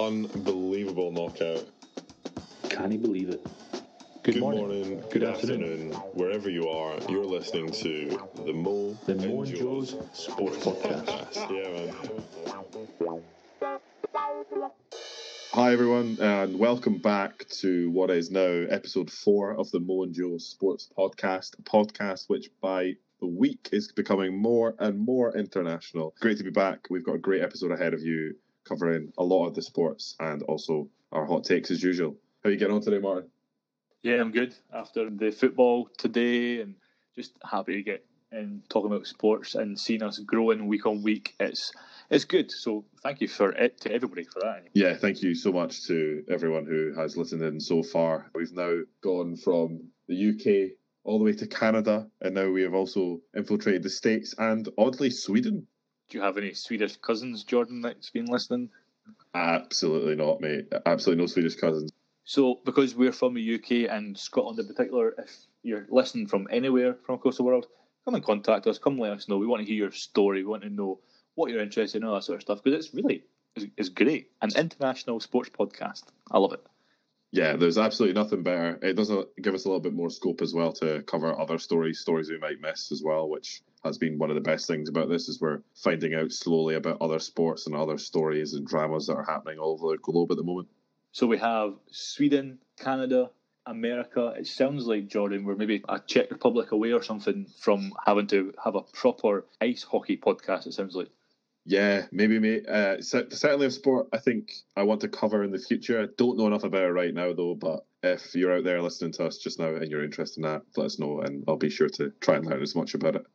unbelievable knockout. Can you believe it? Good, morning, good, afternoon. wherever you are. You're listening to the Mo, The Mo and Joe's Sports Podcast. Yeah, man. Hi, everyone, and welcome back to what is now episode four of the Mo and Joe Sports Podcast, a podcast which by the week is becoming more and more international. Great to be back. We've got a great episode ahead of you covering a lot of the sports and also our hot takes as usual. How are you getting on today, Martin? Yeah, I'm good after the football today, and just happy to get in talking about sports and seeing us growing week on week. It's it's good. So thank you for it to everybody for that. Yeah, thank you so much to everyone who has listened in so far. We've now gone from the UK all the way to Canada, and now we have also infiltrated the States and oddly Sweden. Do you have any Swedish cousins, Jordan, that's been listening? Absolutely not, mate. Absolutely no Swedish cousins. So, because we're from the UK and Scotland in particular, if you're listening from anywhere from across the world, come and contact us. Come let us know. We want to hear your story. We want to know what you're interested in, all that sort of stuff, because it's really it's, it's great. An international sports podcast. I love it. Yeah, there's absolutely nothing better. It does give us a little bit more scope as well to cover other stories, stories we might miss as well, which has been one of the best things about this is we're finding out slowly about other sports and other stories and dramas that are happening all over the globe at the moment. So we have Sweden, Canada, America. It sounds like Jordan, we're maybe a Czech Republic away or something from having to have a proper ice hockey podcast. It sounds like. Yeah, maybe, mate. Uh, certainly a sport I think I want to cover in the future. I don't know enough about it right now, though, but if you're out there listening to us just now and you're interested in that, let us know and I'll be sure to try and learn as much about it.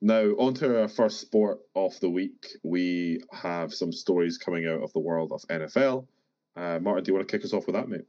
Now, on to our first sport of the week. We have some stories coming out of the world of NFL. Uh, Martin, do you want to kick us off with that, mate?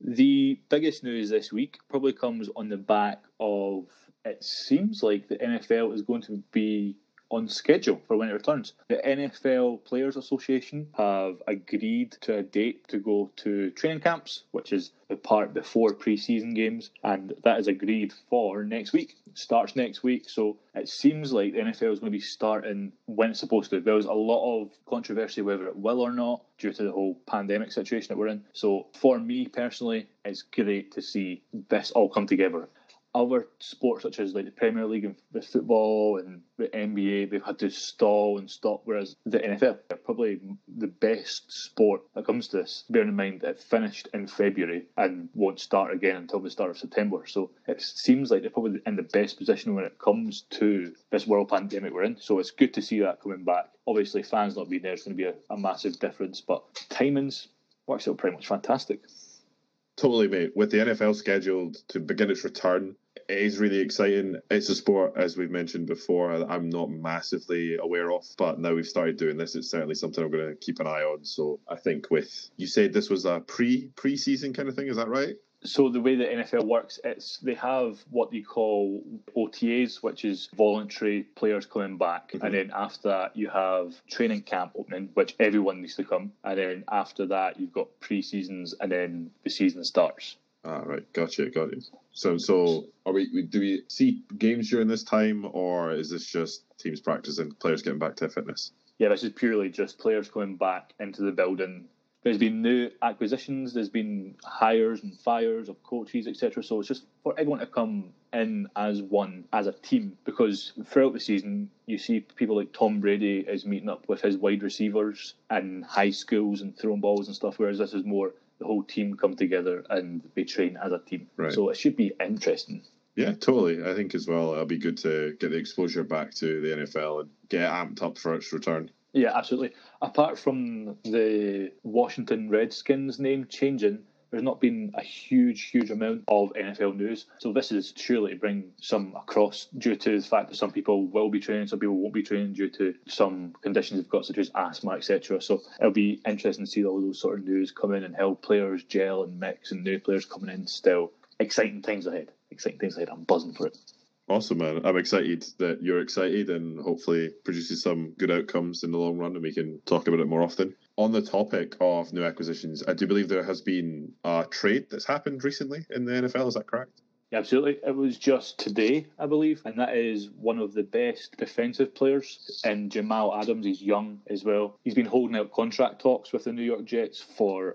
The biggest news this week probably comes on the back of it seems like the NFL is going to be on schedule for when it returns. The NFL Players Association have agreed to a date to go to training camps, which is the part before preseason games, and that is agreed for next week. Starts next week, so it seems like the NFL is going to be starting when it's supposed to. There was a lot of controversy whether it will or not due to the whole pandemic situation that we're in. So for me personally, it's great to see this all come together other sports such as like the Premier League and the football and the NBA, they've had to stall and stop. Whereas the NFL, are probably the best sport that comes to this. Bearing in mind that it finished in February and won't start again until the start of September. So it seems like they're probably in the best position when it comes to this world pandemic we're in. So it's good to see that coming back. Obviously, fans not being there is going to be a, a massive difference, but timings works out pretty much fantastic. Totally, mate. With the NFL scheduled to begin its return, it is really exciting. It's a sport, as we've mentioned before, I'm not massively aware of, but now we've started doing this, it's certainly something I'm going to keep an eye on. So I think with you said this was a pre pre-season kind of thing, is that right? So the way the NFL works, it's they have what they call OTAs, which is voluntary players coming back, mm-hmm. and then after that you have training camp opening, which everyone needs to come, and then after that you've got pre seasons, and then the season starts. Ah, right, gotcha, got it. So, so are we? Do we see games during this time, or is this just teams practicing, players getting back to fitness? Yeah, this is purely just players coming back into the building. There's been new acquisitions. There's been hires and fires of coaches, etc. So it's just for everyone to come in as one, as a team. Because throughout the season, you see people like Tom Brady is meeting up with his wide receivers in high schools and throwing balls and stuff. Whereas this is more the whole team come together and they train as a team. Right. So it should be interesting. Yeah, totally. I think as well it'll be good to get the exposure back to the NFL and get amped up for its return. Yeah, absolutely. Apart from the Washington Redskins name changing, there's not been a huge, huge amount of NFL news. So this is surely to bring some across due to the fact that some people will be training, some people won't be training due to some conditions they've got, such as asthma, etc. So it'll be interesting to see all those sort of news come in and how players gel and mix and new players coming in still. Exciting times ahead. Exciting times ahead. I'm buzzing for it. Awesome, man. I'm excited that you're excited and hopefully produces some good outcomes in the long run and we can talk about it more often. On the topic of new acquisitions, I do believe there has been a trade that's happened recently in the NFL. Is that correct? Yeah, absolutely. It was just today, I believe, and that is one of the best defensive players in Jamal Adams. He's young as well. He's been holding out contract talks with the New York Jets for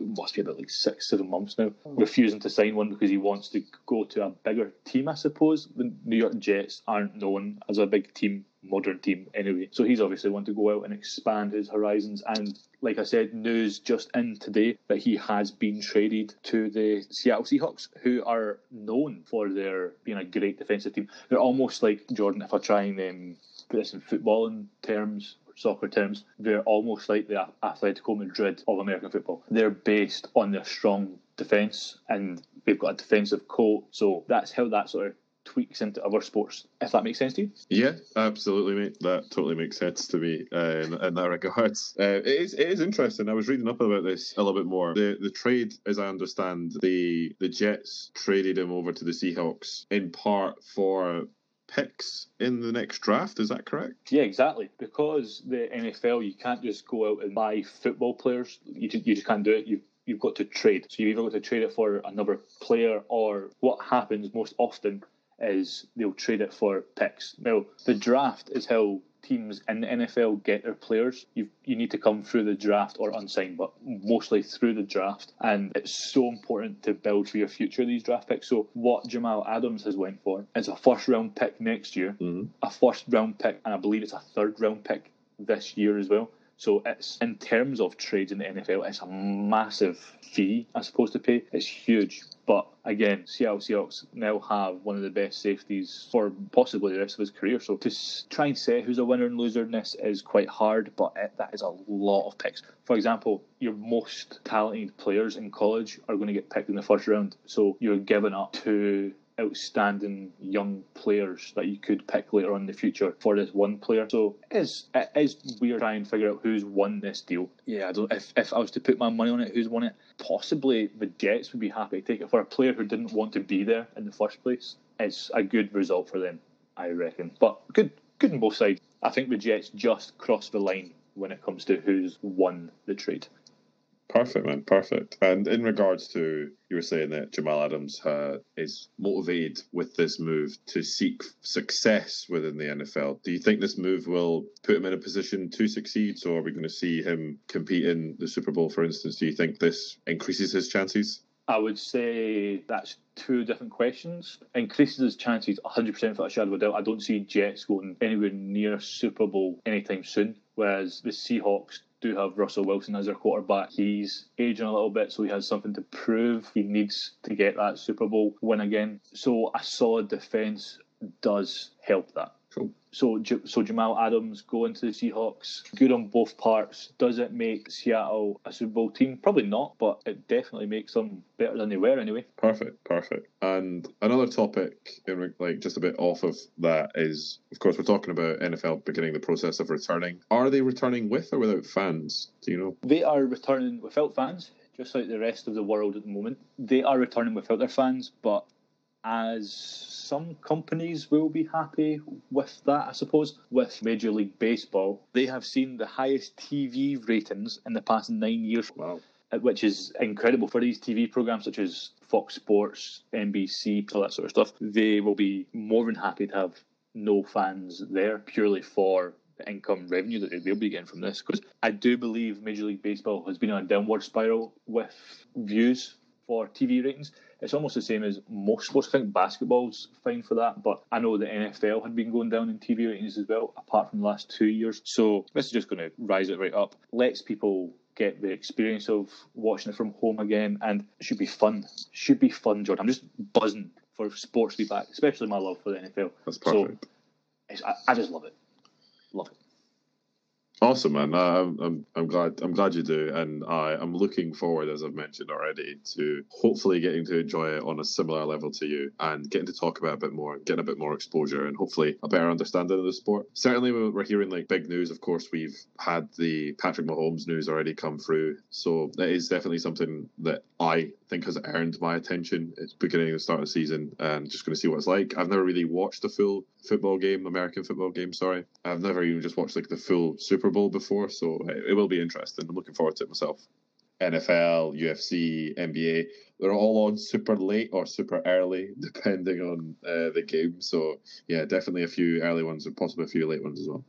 must be about like six, seven months now, refusing to sign one because he wants to go to a bigger team. I suppose the New York Jets aren't known as a big team modern team anyway. So he's obviously want to go out and expand his horizons. And like I said, news just in today that he has been traded to the Seattle Seahawks, who are known for their being a great defensive team. They're almost like Jordan. If I try and um, put this in footballing terms, soccer terms, they're almost like the Atletico Madrid of American football. They're based on their strong defence and they've got a defensive coat. So that's how that sort of tweaks into other sports, if that makes sense to you. Yeah, absolutely, mate. That totally makes sense to me uh, in, in, that regards. Uh, it is it is interesting. I was reading up about this a little bit more. The the trade, as I understand, the the Jets traded him over to the Seahawks in part for picks in the next draft. Is that correct? Yeah, exactly. Because the NFL, you can't just go out and buy football players. You just, you just can't do it. You you've got to trade. So you've either got to trade it for another player, or what happens most often is they'll trade it for picks. Now, the draft is how teams in the NFL get their players. You you need to come through the draft or unsigned, but mostly through the draft. And it's so important to build for your future these draft picks. So what Jamal Adams has went for is a first round pick next year, mm-hmm. a first round pick, and I believe it's a third round pick this year as well. So it's in terms of trades in the NFL, it's a massive fee I suppose to pay. It's huge. But again, Seattle Seahawks now have one of the best safeties for possibly the rest of his career. So to try and say who's a winner and loser in this is quite hard, but it, that is a lot of picks. For example, your most talented players in college are going to get picked in the first round. So you're giving up two outstanding young players that you could pick later on in the future for this one player. So it is it is weird trying to figure out who's won this deal. Yeah, I don't, if if I was to put my money on it, who's won it? Possibly the Jets would be happy to take it for a player who didn't want to be there in the first place. It's a good result for them, I reckon. But good good on both sides. I think the Jets just crossed the line when it comes to who's won the trade. Perfect, man. Perfect. And in regards to you were saying that Jamal Adams uh, is motivated with this move to seek success within the NFL. Do you think this move will put him in a position to succeed? So are we going to see him compete in the Super Bowl, for instance? Do you think this increases his chances? I would say that's two different questions. Increases his chances 100% for a shadow of a doubt. I don't see Jets going anywhere near Super Bowl anytime soon, whereas the Seahawks do have Russell Wilson as their quarterback. He's aging a little bit, so he has something to prove. He needs to get that Super Bowl win again. So a solid defense does help that. Cool. So, so Jamal Adams going to the Seahawks, good on both parts. Does it make Seattle a Super Bowl team? Probably not, but it definitely makes them better than they were anyway. Perfect, perfect. And another topic, like just a bit off of that, is of course we're talking about NFL beginning the process of returning. Are they returning with or without fans? Do you know? They are returning without fans just like the rest of the world at the moment. They are returning without their fans, but as some companies will be happy with that, I suppose. With Major League Baseball, they have seen the highest TV ratings in the past nine years. Wow. Uh, which is incredible for these TV programs such as Fox Sports, NBC, all that sort of stuff. They will be more than happy to have no fans there purely for the income revenue that they'll be getting from this. Because I do believe Major League Baseball has been on a downward spiral with views for TV ratings. It's almost the same as most sports. I think basketball's fine for that, but I know the NFL had been going down in TV ratings as well, apart from the last two years. So this is just going to rise it right up. Lets people get the experience of watching it from home again, and it should be fun. Should be fun, Jordan. I'm just buzzing for sports to be back, especially my love for the NFL. That's perfect. So I, I just love it. Awesome, man. I'm, I'm, I'm glad I'm glad you do, and I am looking forward, as I've mentioned already, to hopefully getting to enjoy it on a similar level to you, and getting to talk about a bit more, and getting a bit more exposure, and hopefully a better understanding of the sport. Certainly, we're hearing like big news. Of course, we've had the Patrick Mahomes news already come through, so that is definitely something that I think has earned my attention. It's beginning the start of the season, and just going to see what it's like. I've never really watched a full football game, American football game. Sorry, I've never even just watched like the full Super Bowl before, so it will be interesting. I'm looking forward to it myself. NFL, UFC, NBA. They're all on super late or super early, depending on uh, the game. So yeah, definitely a few early ones and possibly a few late ones as well.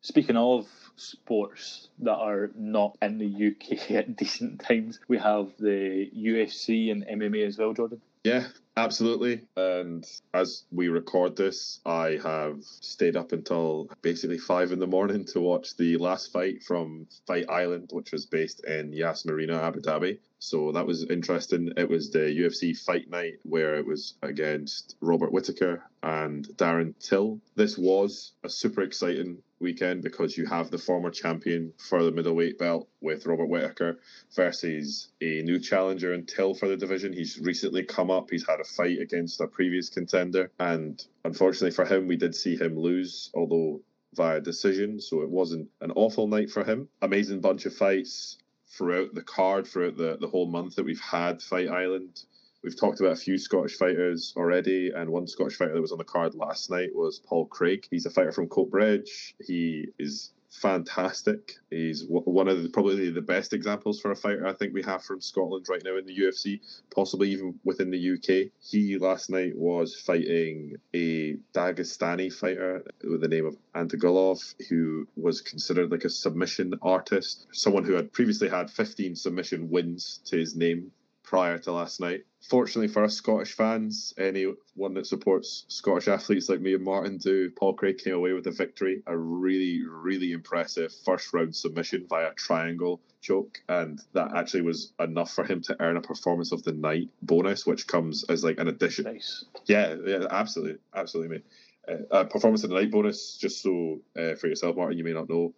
Speaking of sports that are not in the UK at decent times, we have the UFC and MMA as well, Jordan. Yeah, absolutely. And as we record this, I have stayed up until basically five in the morning to watch the last fight from Fight Island, which was based in Yas Marina, Abu Dhabi. So that was interesting. It was the UFC fight night where it was against Robert Whittaker and Darren Till. This was a super exciting weekend because you have the former champion for the middleweight belt with Robert Whittaker versus a new challenger in Till for the division. He's recently come up. He's had a fight against a previous contender, and unfortunately for him, we did see him lose, although via decision. So it wasn't an awful night for him. Amazing bunch of fights throughout the card, throughout the, the whole month that we've had Fight Island. We've talked about a few Scottish fighters already, and one Scottish fighter that was on the card last night was Paul Craig. He's a fighter from Coatbridge. He is fantastic. He's one of the, probably the best examples for a fighter I think we have from Scotland right now in the UFC, possibly even within the UK. He last night was fighting a Dagestani fighter with the name of Antigulov, who was considered like a submission artist, someone who had previously had 15 submission wins to his name prior to last night. Fortunately for us Scottish fans, anyone that supports Scottish athletes like me and Martin do, Paul Craig came away with a victory. A really, really impressive first round submission via triangle choke, and that actually was enough for him to earn a performance of the night bonus, which comes as like an addition. Nice. Yeah, yeah, absolutely, absolutely, mate. Uh, a performance of the night bonus, just so uh, for yourself, Martin, you may not know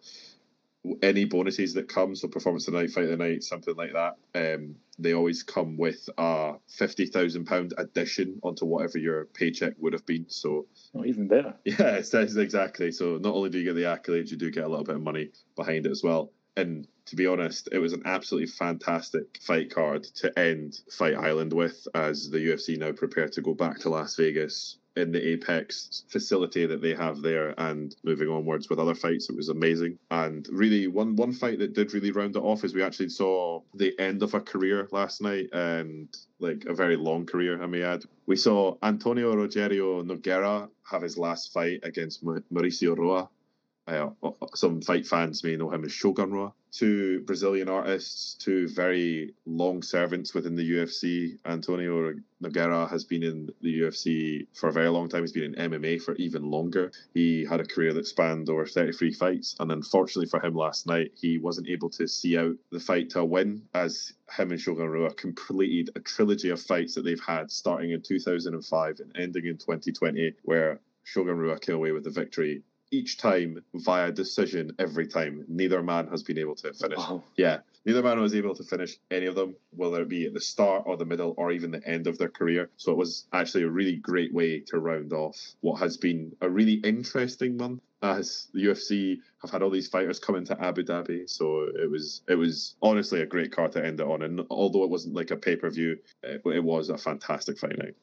any bonuses that come, so performance of the night, fight of the night, something like that, um, they always come with a fifty thousand pound addition onto whatever your paycheck would have been. So, oh, even better. Yeah, it's, it's exactly. So not only do you get the accolades, you do get a little bit of money behind it as well. And to be honest, it was an absolutely fantastic fight card to end Fight Island with, as the UFC now prepare to go back to Las Vegas in the Apex facility that they have there and moving onwards with other fights. It was amazing. And really, one one fight that did really round it off is we actually saw the end of a career last night and like a very long career, I may add. We saw Antonio Rogerio Nogueira have his last fight against Mauricio Rua uh, some fight fans may know him as Shogun Rua. Two Brazilian artists, two very long servants within the UFC. Antonio Nogueira has been in the UFC for a very long time. He's been in MMA for even longer. He had a career that spanned over 33 fights, and unfortunately for him last night, he wasn't able to see out the fight to a win as him and Shogun Rua completed a trilogy of fights that they've had starting in 2005 and ending in 2020, where Shogun Rua came away with the victory each time via decision every time. Neither man has been able to finish. Wow. Yeah, neither man was able to finish any of them, whether it be at the start or the middle or even the end of their career. So it was actually a really great way to round off what has been a really interesting month. As the UFC have had all these fighters come into Abu Dhabi, so it was it was honestly a great card to end it on. And although it wasn't like a pay per view, it, it was a fantastic fight night.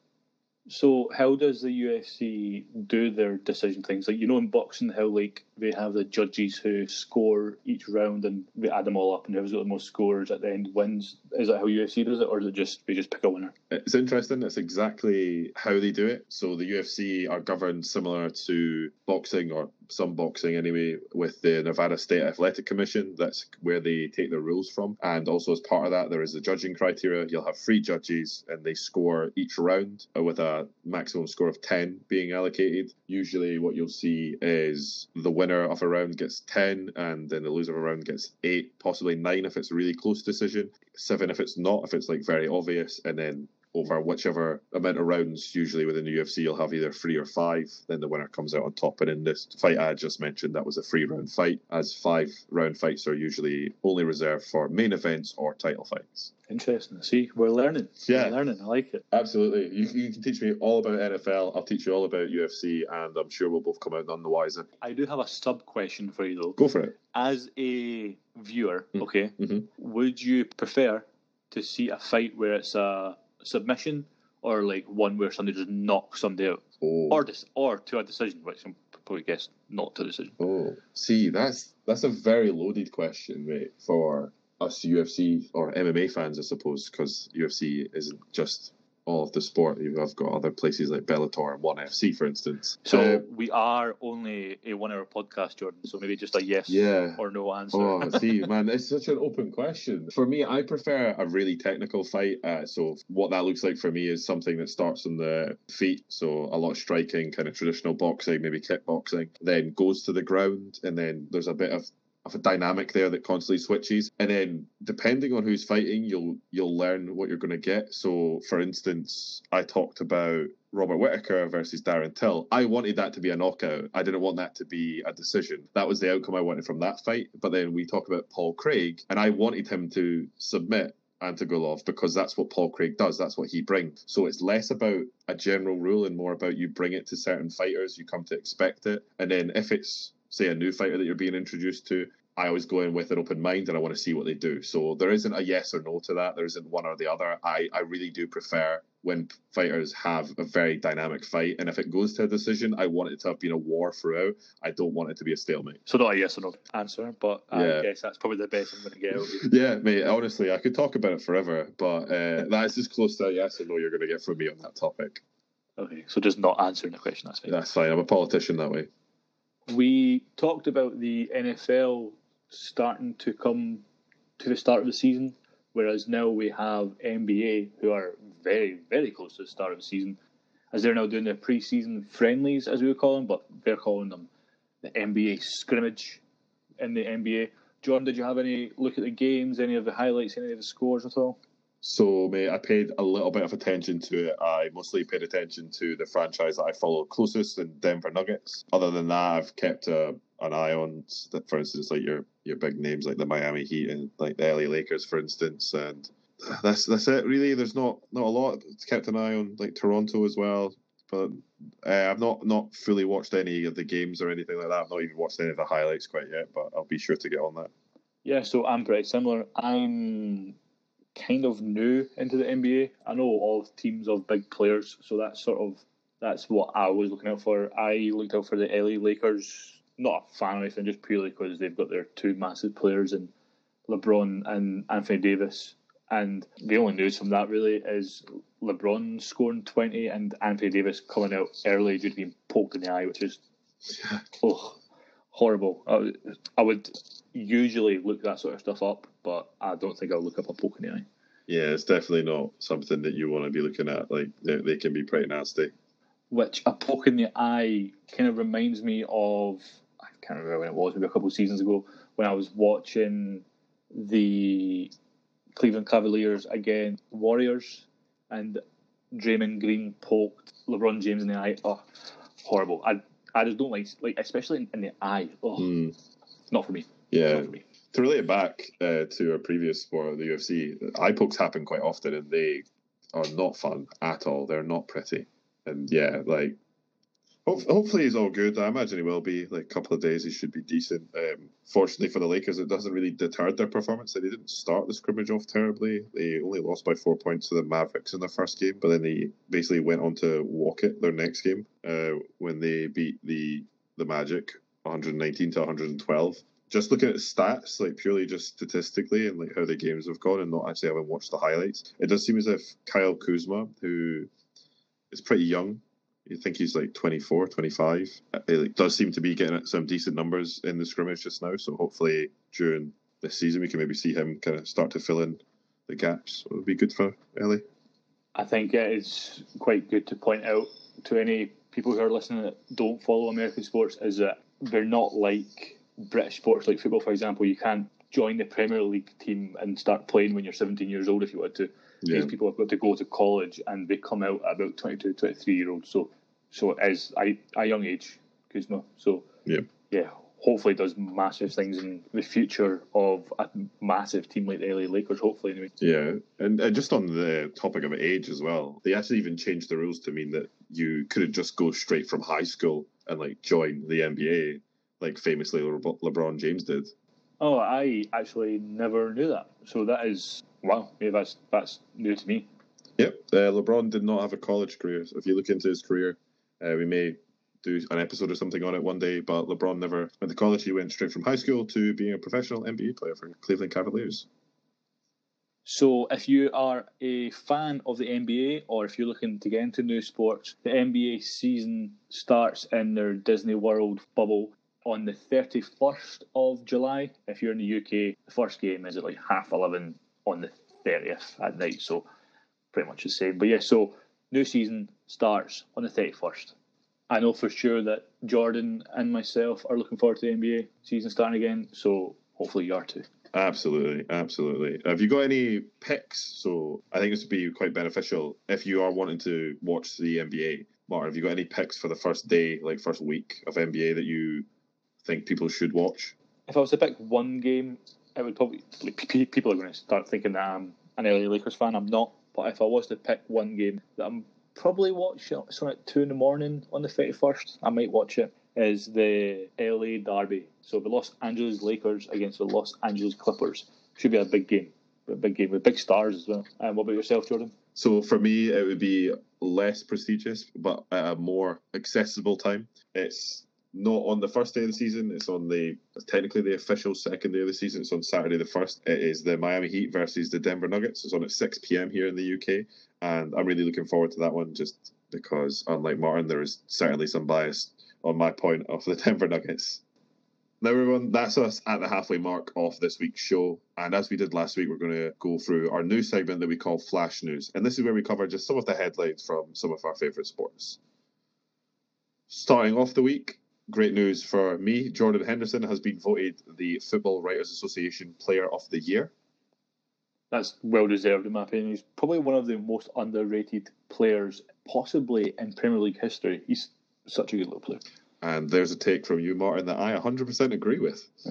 So how does the UFC do their decision things? Like you know in boxing how like they have the judges who score each round and they add them all up and whoever's got the most scores at the end wins. Is that how UFC does it or is it just they just pick a winner? It's interesting. It's exactly how they do it. So the UFC are governed similar to boxing or some boxing anyway with the Nevada State Athletic Commission. That's where they take their rules from. And also as part of that there is the judging criteria. You'll have three judges and they score each round uh, with a maximum score of 10 being allocated. Usually, what you'll see is the winner of a round gets 10, and then the loser of a round gets 8, possibly 9 if it's a really close decision, 7 if it's not, if it's like very obvious, and then over whichever amount of rounds, usually within the UFC, you'll have either three or five. Then the winner comes out on top. And in this fight I just mentioned, that was a three round fight, as five round fights are usually only reserved for main events or title fights. Interesting. See, we're learning. Yeah, we're learning. I like it. Absolutely. You, you can teach me all about NFL. I'll teach you all about UFC, and I'm sure we'll both come out none the wiser. I do have a sub question for you though. Go for it. As a viewer, mm. okay, mm-hmm. would you prefer to see a fight where it's a submission or like one where somebody just knocks somebody out, oh. or dis- or to a decision, which I'm probably guess not to a decision. Oh, see, that's that's a very loaded question, mate. For us UFC or MMA fans, I suppose, because UFC isn't just all of the sport. You've got other places like Bellator and One FC, for instance. So Uh, we are only a one hour podcast, Jordan. So maybe just a yes Yeah. or no answer. Oh, see, man, it's such an open question. For me, I prefer a really technical fight. Uh, so, what that looks like for me is something that starts on the feet. So, a lot of striking, kind of traditional boxing, maybe kickboxing, then goes to the ground, and then there's a bit of of a dynamic there that constantly switches and then depending on who's fighting you'll you'll learn what you're going to get so for instance i talked about Robert Whittaker versus Darren Till. I wanted that to be a knockout. I didn't want that to be a decision. That was the outcome I wanted from that fight. But then we talk about Paul Craig, and I wanted him to submit Antigulov because that's what Paul Craig does. That's what he brings. So it's less about a general rule and more about you bring it to certain fighters. You come to expect it. And then if it's, say, a new fighter that you're being introduced to, I always go in with an open mind and I want to see what they do. So there isn't a yes or no to that. There isn't one or the other. I, I really do prefer when fighters have a very dynamic fight. And if it goes to a decision, I want it to have been a war throughout. I don't want it to be a stalemate. So not a yes or no answer, but Yeah. I guess that's probably the best I'm going to get out of you. Yeah, mate, honestly, I could talk about it forever, but uh, that's as close to a yes or no you're going to get from me on that topic. Okay, so just not answering the question. That's fine. That's fine. I'm a politician that way. We talked about the NFL starting to come to the start of the season, whereas now we have NBA who are very, very close to the start of the season, as they're now doing their pre-season friendlies, as we would call them, but they're calling them the NBA scrimmage in the NBA. Jordan, did you have any look at the games, any of the highlights, any of the scores at all? So, mate, I paid a little bit of attention to it. I mostly paid attention to the franchise that I follow closest, the Denver Nuggets. Other than that, I've kept uh, an eye on, for instance, like your your big names like the Miami Heat and like the LA Lakers, for instance. And that's that's it, really. There's not not a lot. It's kept an eye on like Toronto as well, but uh, I've not not fully watched any of the games or anything like that. I've not even watched any of the highlights quite yet, but I'll be sure to get on that. Yeah, so I'm pretty similar. I'm kind of new into the NBA. I know all teams of big players, so that's sort of that's what I was looking out for. I looked out for the LA Lakers. Not a fan of anything, just purely because they've got their two massive players in LeBron and Anthony Davis. And the only news from that really is LeBron scoring 20 and Anthony Davis coming out early due to being poked in the eye, which is oh, horrible. I, would- I would usually look that sort of stuff up, but I don't think I'll look up a poke in the eye. Yeah, it's definitely not something that you want to be looking at. Like they, they can be pretty nasty. Which a poke in the eye kind of reminds me of I can't remember when it was, maybe a couple of seasons ago, when I was watching the Cleveland Cavaliers against Warriors and Draymond Green poked LeBron James in the eye. Oh, horrible. I I just don't like like especially in, in the eye. Oh, Mm, not for me. yeah. Not for me. To relate it back uh, to a previous sport, the UFC, eye pokes happen quite often and they are not fun at all. They're not pretty. And yeah, like, hope, hopefully he's all good. I imagine he will be. Like, a couple of days, he should be decent. Um, fortunately for the Lakers, it doesn't really deter their performance. They didn't start the scrimmage off terribly. They only lost by four points to the Mavericks in their first game, but then they basically went on to walk it their next game uh, when they beat the the Magic 119 to 112 just looking at stats, like purely just statistically and like how the games have gone, and not actually having watched the highlights, it does seem as if Kyle Kuzma, who is pretty young, you think he's like 24, 25, uh, like, does seem to be getting some decent numbers in the scrimmage just now. So hopefully during this season we can maybe see him kind of start to fill in the gaps. It would be good for LA. I think it is quite good to point out to any people who are listening that don't follow American sports is that they're not like British sports, like football, for example. You can't join the Premier League team and start playing when you're 17 years old if you want to. Yeah, These people have got to go to college and they come out at about 22, 23 year old. So, so it is a, a young age, Kuzma. So, Yeah. yeah, hopefully does massive things in the future of a massive team like the LA Lakers. Hopefully, anyway. Yeah, and, and just on the topic of age as well, they actually even changed the rules to mean that you couldn't just go straight from high school and like join the NBA, like famously Le- LeBron James did. Oh, I actually never knew that. So that is wow. Yeah, that's that's new to me. Yep, uh, LeBron did not have a college career. So if you look into his career, uh, we may do an episode or something on it one day. But LeBron never went to college. He went straight from high school to being a professional NBA player for Cleveland Cavaliers. So, if you are a fan of the NBA or if you're looking to get into new sports, the NBA season starts in their Disney World bubble on the 31st of July. If you're in the UK, the first game is at like half 11 on the 30th at night. So, pretty much the same. But yeah, so new season starts on the 31st. I know for sure that Jordan and myself are looking forward to the NBA season starting again. So, hopefully, you are too. Absolutely, absolutely. Have you got any picks? So I think this would be quite beneficial if you are wanting to watch the NBA. Martin, have you got any picks for the first day, like first week of NBA that you think people should watch? If I was to pick one game, it would probably like, people are going to start thinking that I'm an LA Lakers fan. I'm not, but if I was to pick one game that I'm probably watching, it's on at two in the morning on the thirty first. I might watch it is the LA Derby. So the Los Angeles Lakers against the Los Angeles Clippers should be a big game, a big game with big stars as well. And what about yourself, Jordan? So for me, it would be less prestigious, but at a more accessible time. It's not on the first day of the season. It's on the technically the official second day of the season. It's on Saturday the first. It is the Miami Heat versus the Denver Nuggets. It's on at six p.m. here in the UK, and I'm really looking forward to that one. Just because, unlike Martin, there is certainly some bias on my point of the Denver Nuggets. Now, everyone, that's us at the halfway mark of this week's show. And as we did last week, we're going to go through our news segment that we call Flash News. And this is where we cover just some of the headlines from some of our favourite sports. Starting off the week, great news for me. Jordan Henderson has been voted the Football Writers Association Player of the Year. That's well deserved, in my opinion. He's probably one of the most underrated players, possibly in Premier League history. He's such a good little player. And there's a take from you, Martin, that I 100% agree with.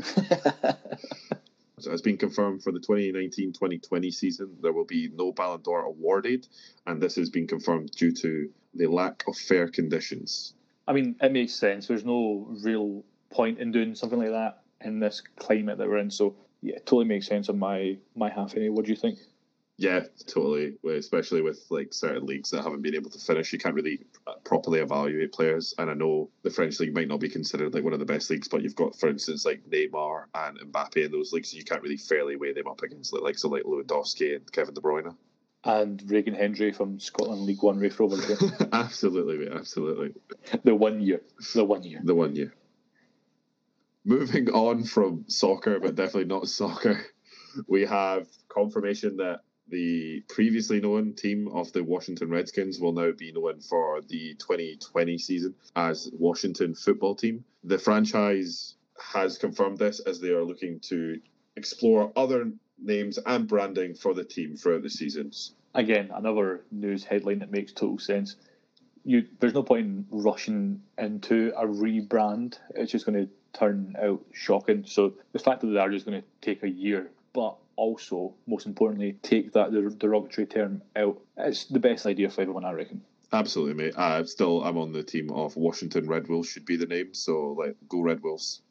so it's been confirmed for the 2019-2020 season there will be no Ballon d'Or awarded, and this has been confirmed due to the lack of fair conditions. I mean, it makes sense. There's no real point in doing something like that in this climate that we're in. So yeah, totally makes sense on my my half. Anyway, what do you think? Yeah, totally. Especially with like certain leagues that haven't been able to finish, you can't really uh, properly evaluate players. And I know the French league might not be considered like one of the best leagues, but you've got, for instance, like Neymar and Mbappe in those leagues, so you can't really fairly weigh them up against the likes of like Lewandowski and Kevin De Bruyne. And Regan Hendry from Scotland League One Raith Rovers. absolutely, mate, absolutely. The one year, the one year, the one year. Moving on from soccer, but definitely not soccer, we have confirmation that the previously known team of the Washington Redskins will now be known for the 2020 season as Washington Football Team. The franchise has confirmed this as they are looking to explore other names and branding for the team throughout the seasons. Again, another news headline that makes total sense. You, there's no point in rushing into a rebrand. It's just going to turn out shocking. So the fact that they are just going to take a year, but also, most importantly, take that derogatory term out. It's the best idea for everyone, I reckon. Absolutely, mate. I still I'm on the team of Washington Red Wolves should be the name. So like go Red Wolves.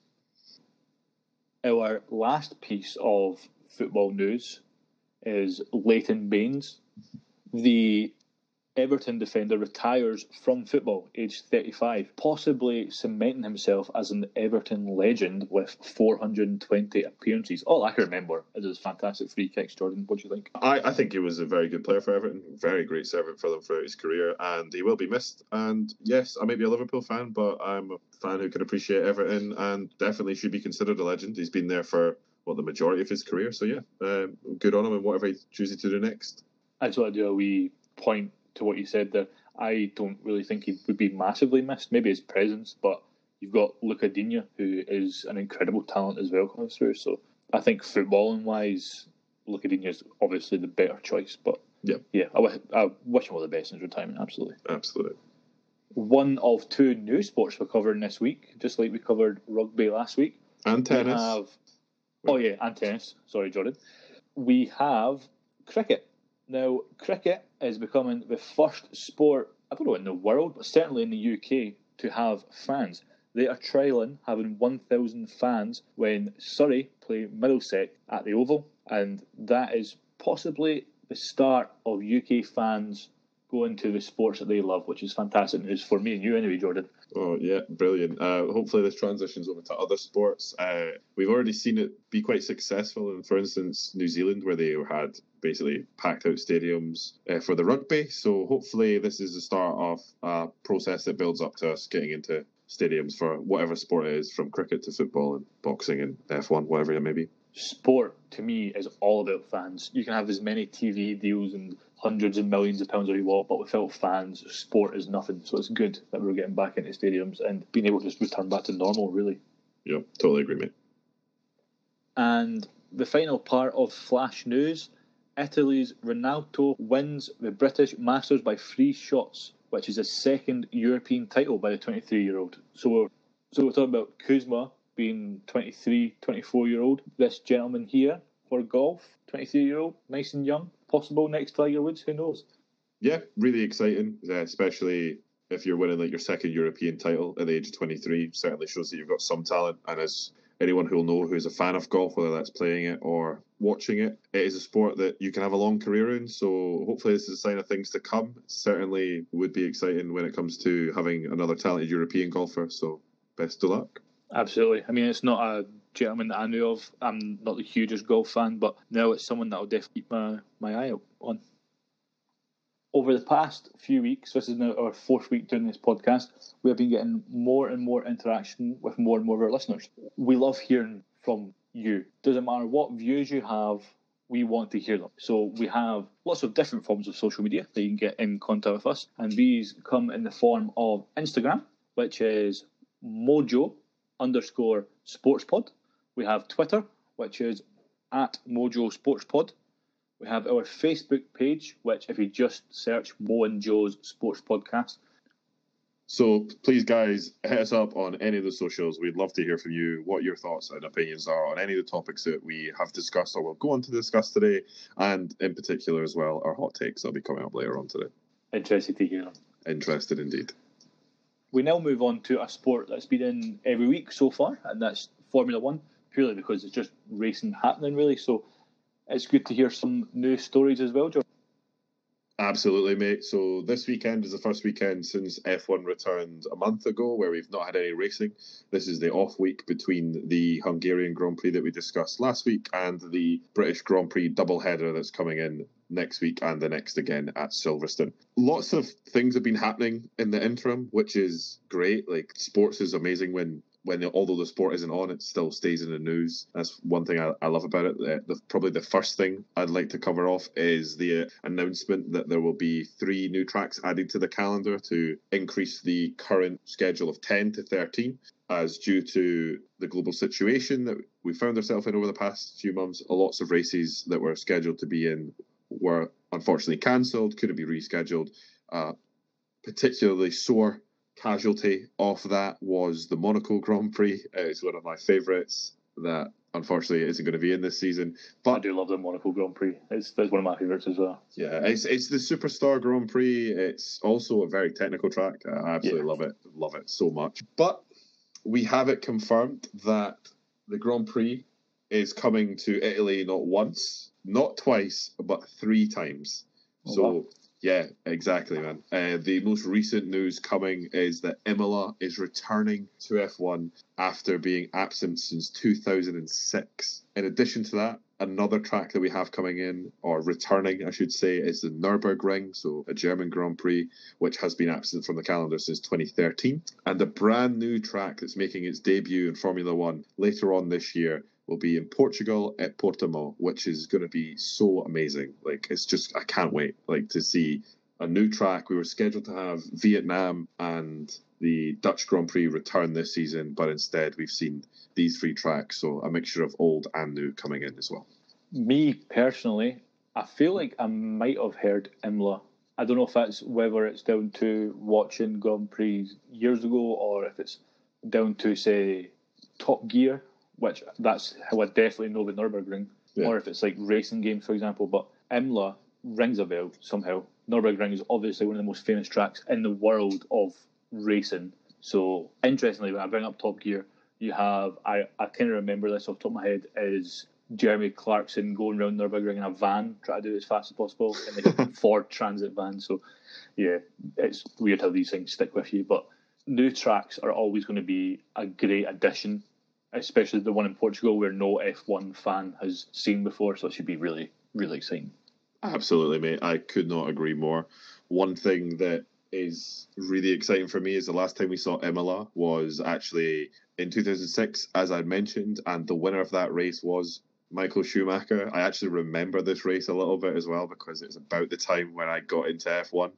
Our last piece of football news is Leighton Baines, the Everton defender retires from football, aged 35, possibly cementing himself as an Everton legend with 420 appearances. All I can remember is his fantastic free kicks. Jordan, what do you think? I, I think he was a very good player for Everton, very great servant for them throughout his career, and he will be missed. And yes, I may be a Liverpool fan, but I'm a fan who can appreciate Everton and definitely should be considered a legend. He's been there for well the majority of his career, so yeah, uh, good on him and whatever he chooses to do next. I just want to do a wee point to what you said there, I don't really think he would be massively missed. Maybe his presence, but you've got Luca Digne, who is an incredible talent as well coming through. So I think footballing wise, Luca Digne is obviously the better choice. But yeah, yeah, I, w- I wish him all the best in his retirement. Absolutely, absolutely. One of two new sports we're covering this week, just like we covered rugby last week. And tennis. Have, oh yeah, and tennis. Sorry, Jordan. We have cricket. Now, cricket is becoming the first sport, I don't know in the world, but certainly in the UK, to have fans. They are trialling having 1,000 fans when Surrey play Middlesex at the Oval, and that is possibly the start of UK fans go into the sports that they love, which is fantastic news for me and you anyway, Jordan. Oh yeah, brilliant. Uh, hopefully this transitions over to other sports. Uh, we've already seen it be quite successful in, for instance, New Zealand, where they had basically packed out stadiums uh, for the rugby. So hopefully this is the start of a process that builds up to us getting into stadiums for whatever sport it is, from cricket to football and boxing and F1, whatever it may be. Sport to me is all about fans. You can have as many TV deals and hundreds of millions of pounds as you want, but without fans, sport is nothing. So it's good that we're getting back into stadiums and being able to just return back to normal, really. Yeah, totally agree, mate. And the final part of Flash News Italy's Ronaldo wins the British Masters by three shots, which is his second European title by the 23 year old. So we're, so we're talking about Kuzma being 23, 24 year old. This gentleman here for golf, 23 year old, nice and young, possible next Tiger Woods, who knows? Yeah, really exciting, especially if you're winning like your second European title at the age of 23. Certainly shows that you've got some talent, and as anyone who'll know who's a fan of golf, whether that's playing it or watching it, it is a sport that you can have a long career in. So hopefully, this is a sign of things to come. Certainly would be exciting when it comes to having another talented European golfer. So best of luck. Absolutely. I mean, it's not a gentleman that I knew of. I'm not the hugest golf fan, but now it's someone that I'll definitely keep my, my eye out on. Over the past few weeks, this is now our fourth week doing this podcast, we have been getting more and more interaction with more and more of our listeners. We love hearing from you. Doesn't matter what views you have, we want to hear them. So we have lots of different forms of social media that you can get in contact with us, and these come in the form of Instagram, which is mojo underscore sportspod. We have Twitter, which is at mojo sportspod. We have our Facebook page, which if you just search Mo and Joe's Sports Podcast. So please, guys, hit us up on any of the socials. We'd love to hear from you what your thoughts and opinions are on any of the topics that we have discussed or will go on to discuss today, and in particular as well our hot takes that'll be coming up later on today. Interested to hear them. Interested indeed. We now move on to a sport that's been in every week so far, and that's Formula One, purely because it's just racing happening, really. So it's good to hear some new stories as well, Joe. Absolutely, mate. So this weekend is the first weekend since F1 returned a month ago, where we've not had any racing. This is the off week between the Hungarian Grand Prix that we discussed last week and the British Grand Prix double header that's coming in next week and the next again at Silverstone. Lots of things have been happening in the interim, which is great. Like sports is amazing when when although the sport isn't on, it still stays in the news. That's one thing I, I love about it. The, the, probably the first thing I'd like to cover off is the uh, announcement that there will be three new tracks added to the calendar to increase the current schedule of 10 to 13. As due to the global situation that we found ourselves in over the past few months, lots of races that were scheduled to be in were unfortunately cancelled, couldn't be rescheduled. Uh, particularly sore casualty of that was the Monaco Grand Prix. Uh, it's one of my favourites that unfortunately isn't going to be in this season. But I do love the Monaco Grand Prix. It's, it's one of my favourites as well. Yeah, it's it's the Superstar Grand Prix. It's also a very technical track. I absolutely yeah. love it. Love it so much. But we have it confirmed that the Grand Prix is coming to Italy not once, not twice, but three times. Oh, so wow. Yeah, exactly, man. Uh, the most recent news coming is that Imola is returning to F1 after being absent since 2006. In addition to that, another track that we have coming in, or returning, I should say, is the Nürburgring, so a German Grand Prix, which has been absent from the calendar since 2013. And a brand new track that's making its debut in Formula One later on this year will be in Portugal at Portimao, which is going to be so amazing. Like it's just I can't wait like to see a new track. We were scheduled to have Vietnam and the Dutch Grand Prix return this season, but instead we've seen these three tracks, so a mixture of old and new coming in as well. Me personally, I feel like I might have heard Imola. I don't know if that's whether it's down to watching Grand Prix years ago or if it's down to say Top Gear which that's how I definitely know the Nurburgring, yeah. or if it's like racing games, for example. But Imola rings a bell somehow. Nurburgring is obviously one of the most famous tracks in the world of racing. So interestingly, when I bring up Top Gear, you have I, I kind of remember this off the top of my head is Jeremy Clarkson going around Nurburgring in a van, trying to do it as fast as possible, in like a Ford Transit van. So, yeah, it's weird how these things stick with you. But new tracks are always going to be a great addition, especially the one in Portugal where no F1 fan has seen before. So it should be really, really exciting. Absolutely, mate. I could not agree more. One thing that is really exciting for me is the last time we saw Imola was actually in 2006, as I mentioned, and the winner of that race was Michael Schumacher. I actually remember this race a little bit as well because it's about the time when I got into F1.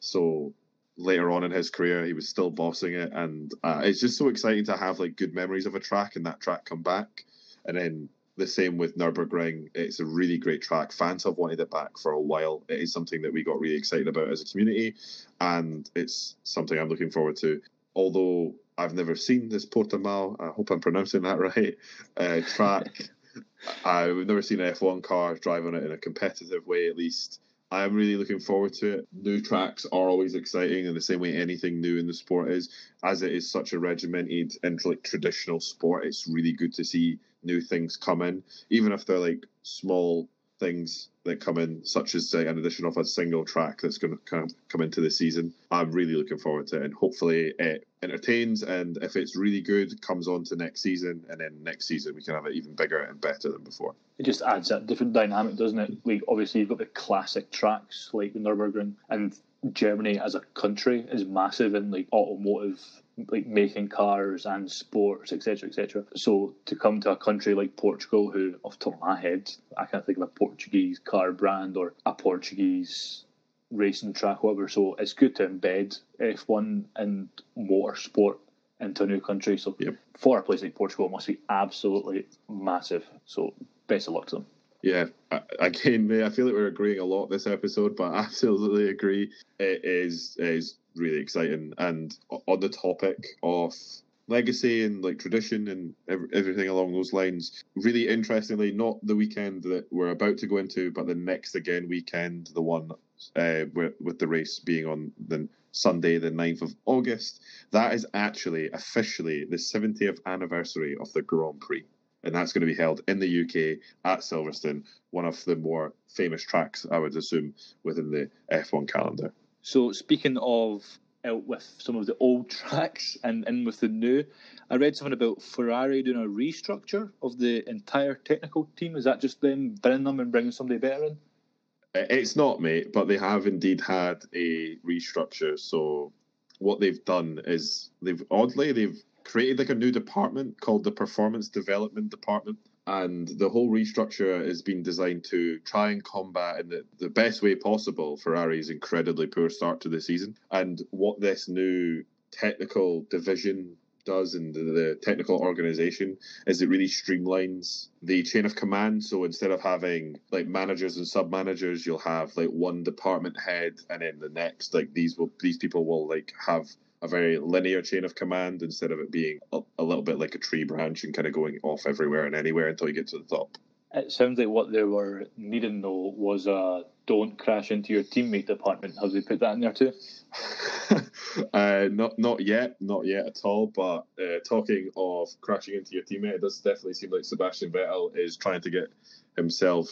So later on in his career, he was still bossing it, and uh, it's just so exciting to have like good memories of a track and that track come back. And then the same with Nurburgring. It's a really great track. Fans have wanted it back for a while. It is something that we got really excited about as a community, and it's something I'm looking forward to. Although I've never seen this Portimao, I hope I'm pronouncing that right, uh, track. I've never seen an F1 car driving it in a competitive way, at least. I am really looking forward to it. New tracks are always exciting in the same way anything new in the sport is. As it is such a regimented and like traditional sport, it's really good to see new things come in, even if they're like small things that come in, such as an addition of a single track that's going to come, come into the season. I'm really looking forward to it, and hopefully it entertains. And if it's really good, comes on to next season, and then next season we can have it even bigger and better than before. It just adds that different dynamic, doesn't it? Like obviously you've got the classic tracks like the Nurburgring, and Germany as a country is massive in like automotive like making cars and sports, etc., etc. So to come to a country like Portugal, who off the top of my head, I can't think of a Portuguese car brand or a Portuguese racing track, whatever. So it's good to embed F1 and motorsport into a new country. So yep. for a place like Portugal, it must be absolutely massive. So best of luck to them. Yeah, again, I feel like we're agreeing a lot this episode, but I absolutely agree. It is it is really exciting. And on the topic of legacy and like tradition and everything along those lines, really interestingly, not the weekend that we're about to go into, but the next again weekend, the one uh, with, with the race being on the Sunday, the 9th of August, that is actually officially the 70th anniversary of the Grand Prix and that's going to be held in the UK at Silverstone, one of the more famous tracks, I would assume, within the F1 calendar. So, speaking of out with some of the old tracks and in with the new, I read something about Ferrari doing a restructure of the entire technical team. Is that just them binning them and bringing somebody better in? Uh, it's not, mate, but they have indeed had a restructure. So, what they've done is they've oddly they've created like a new department called the Performance Development Department. And the whole restructure has been designed to try and combat in the, the best way possible Ferrari's incredibly poor start to the season. And what this new technical division does and the, technical organization is it really streamlines the chain of command. So instead of having like managers and sub managers, you'll have like one department head, and then the next like these will these people will like have a very linear chain of command instead of it being a, a little bit like a tree branch and kind of going off everywhere and anywhere until you get to the top. It sounds like what they were needing though was a don't crash into your teammate department. Have they put that in there too? uh, not not yet, not yet at all. But uh, talking of crashing into your teammate, it does definitely seem like Sebastian Vettel is trying to get himself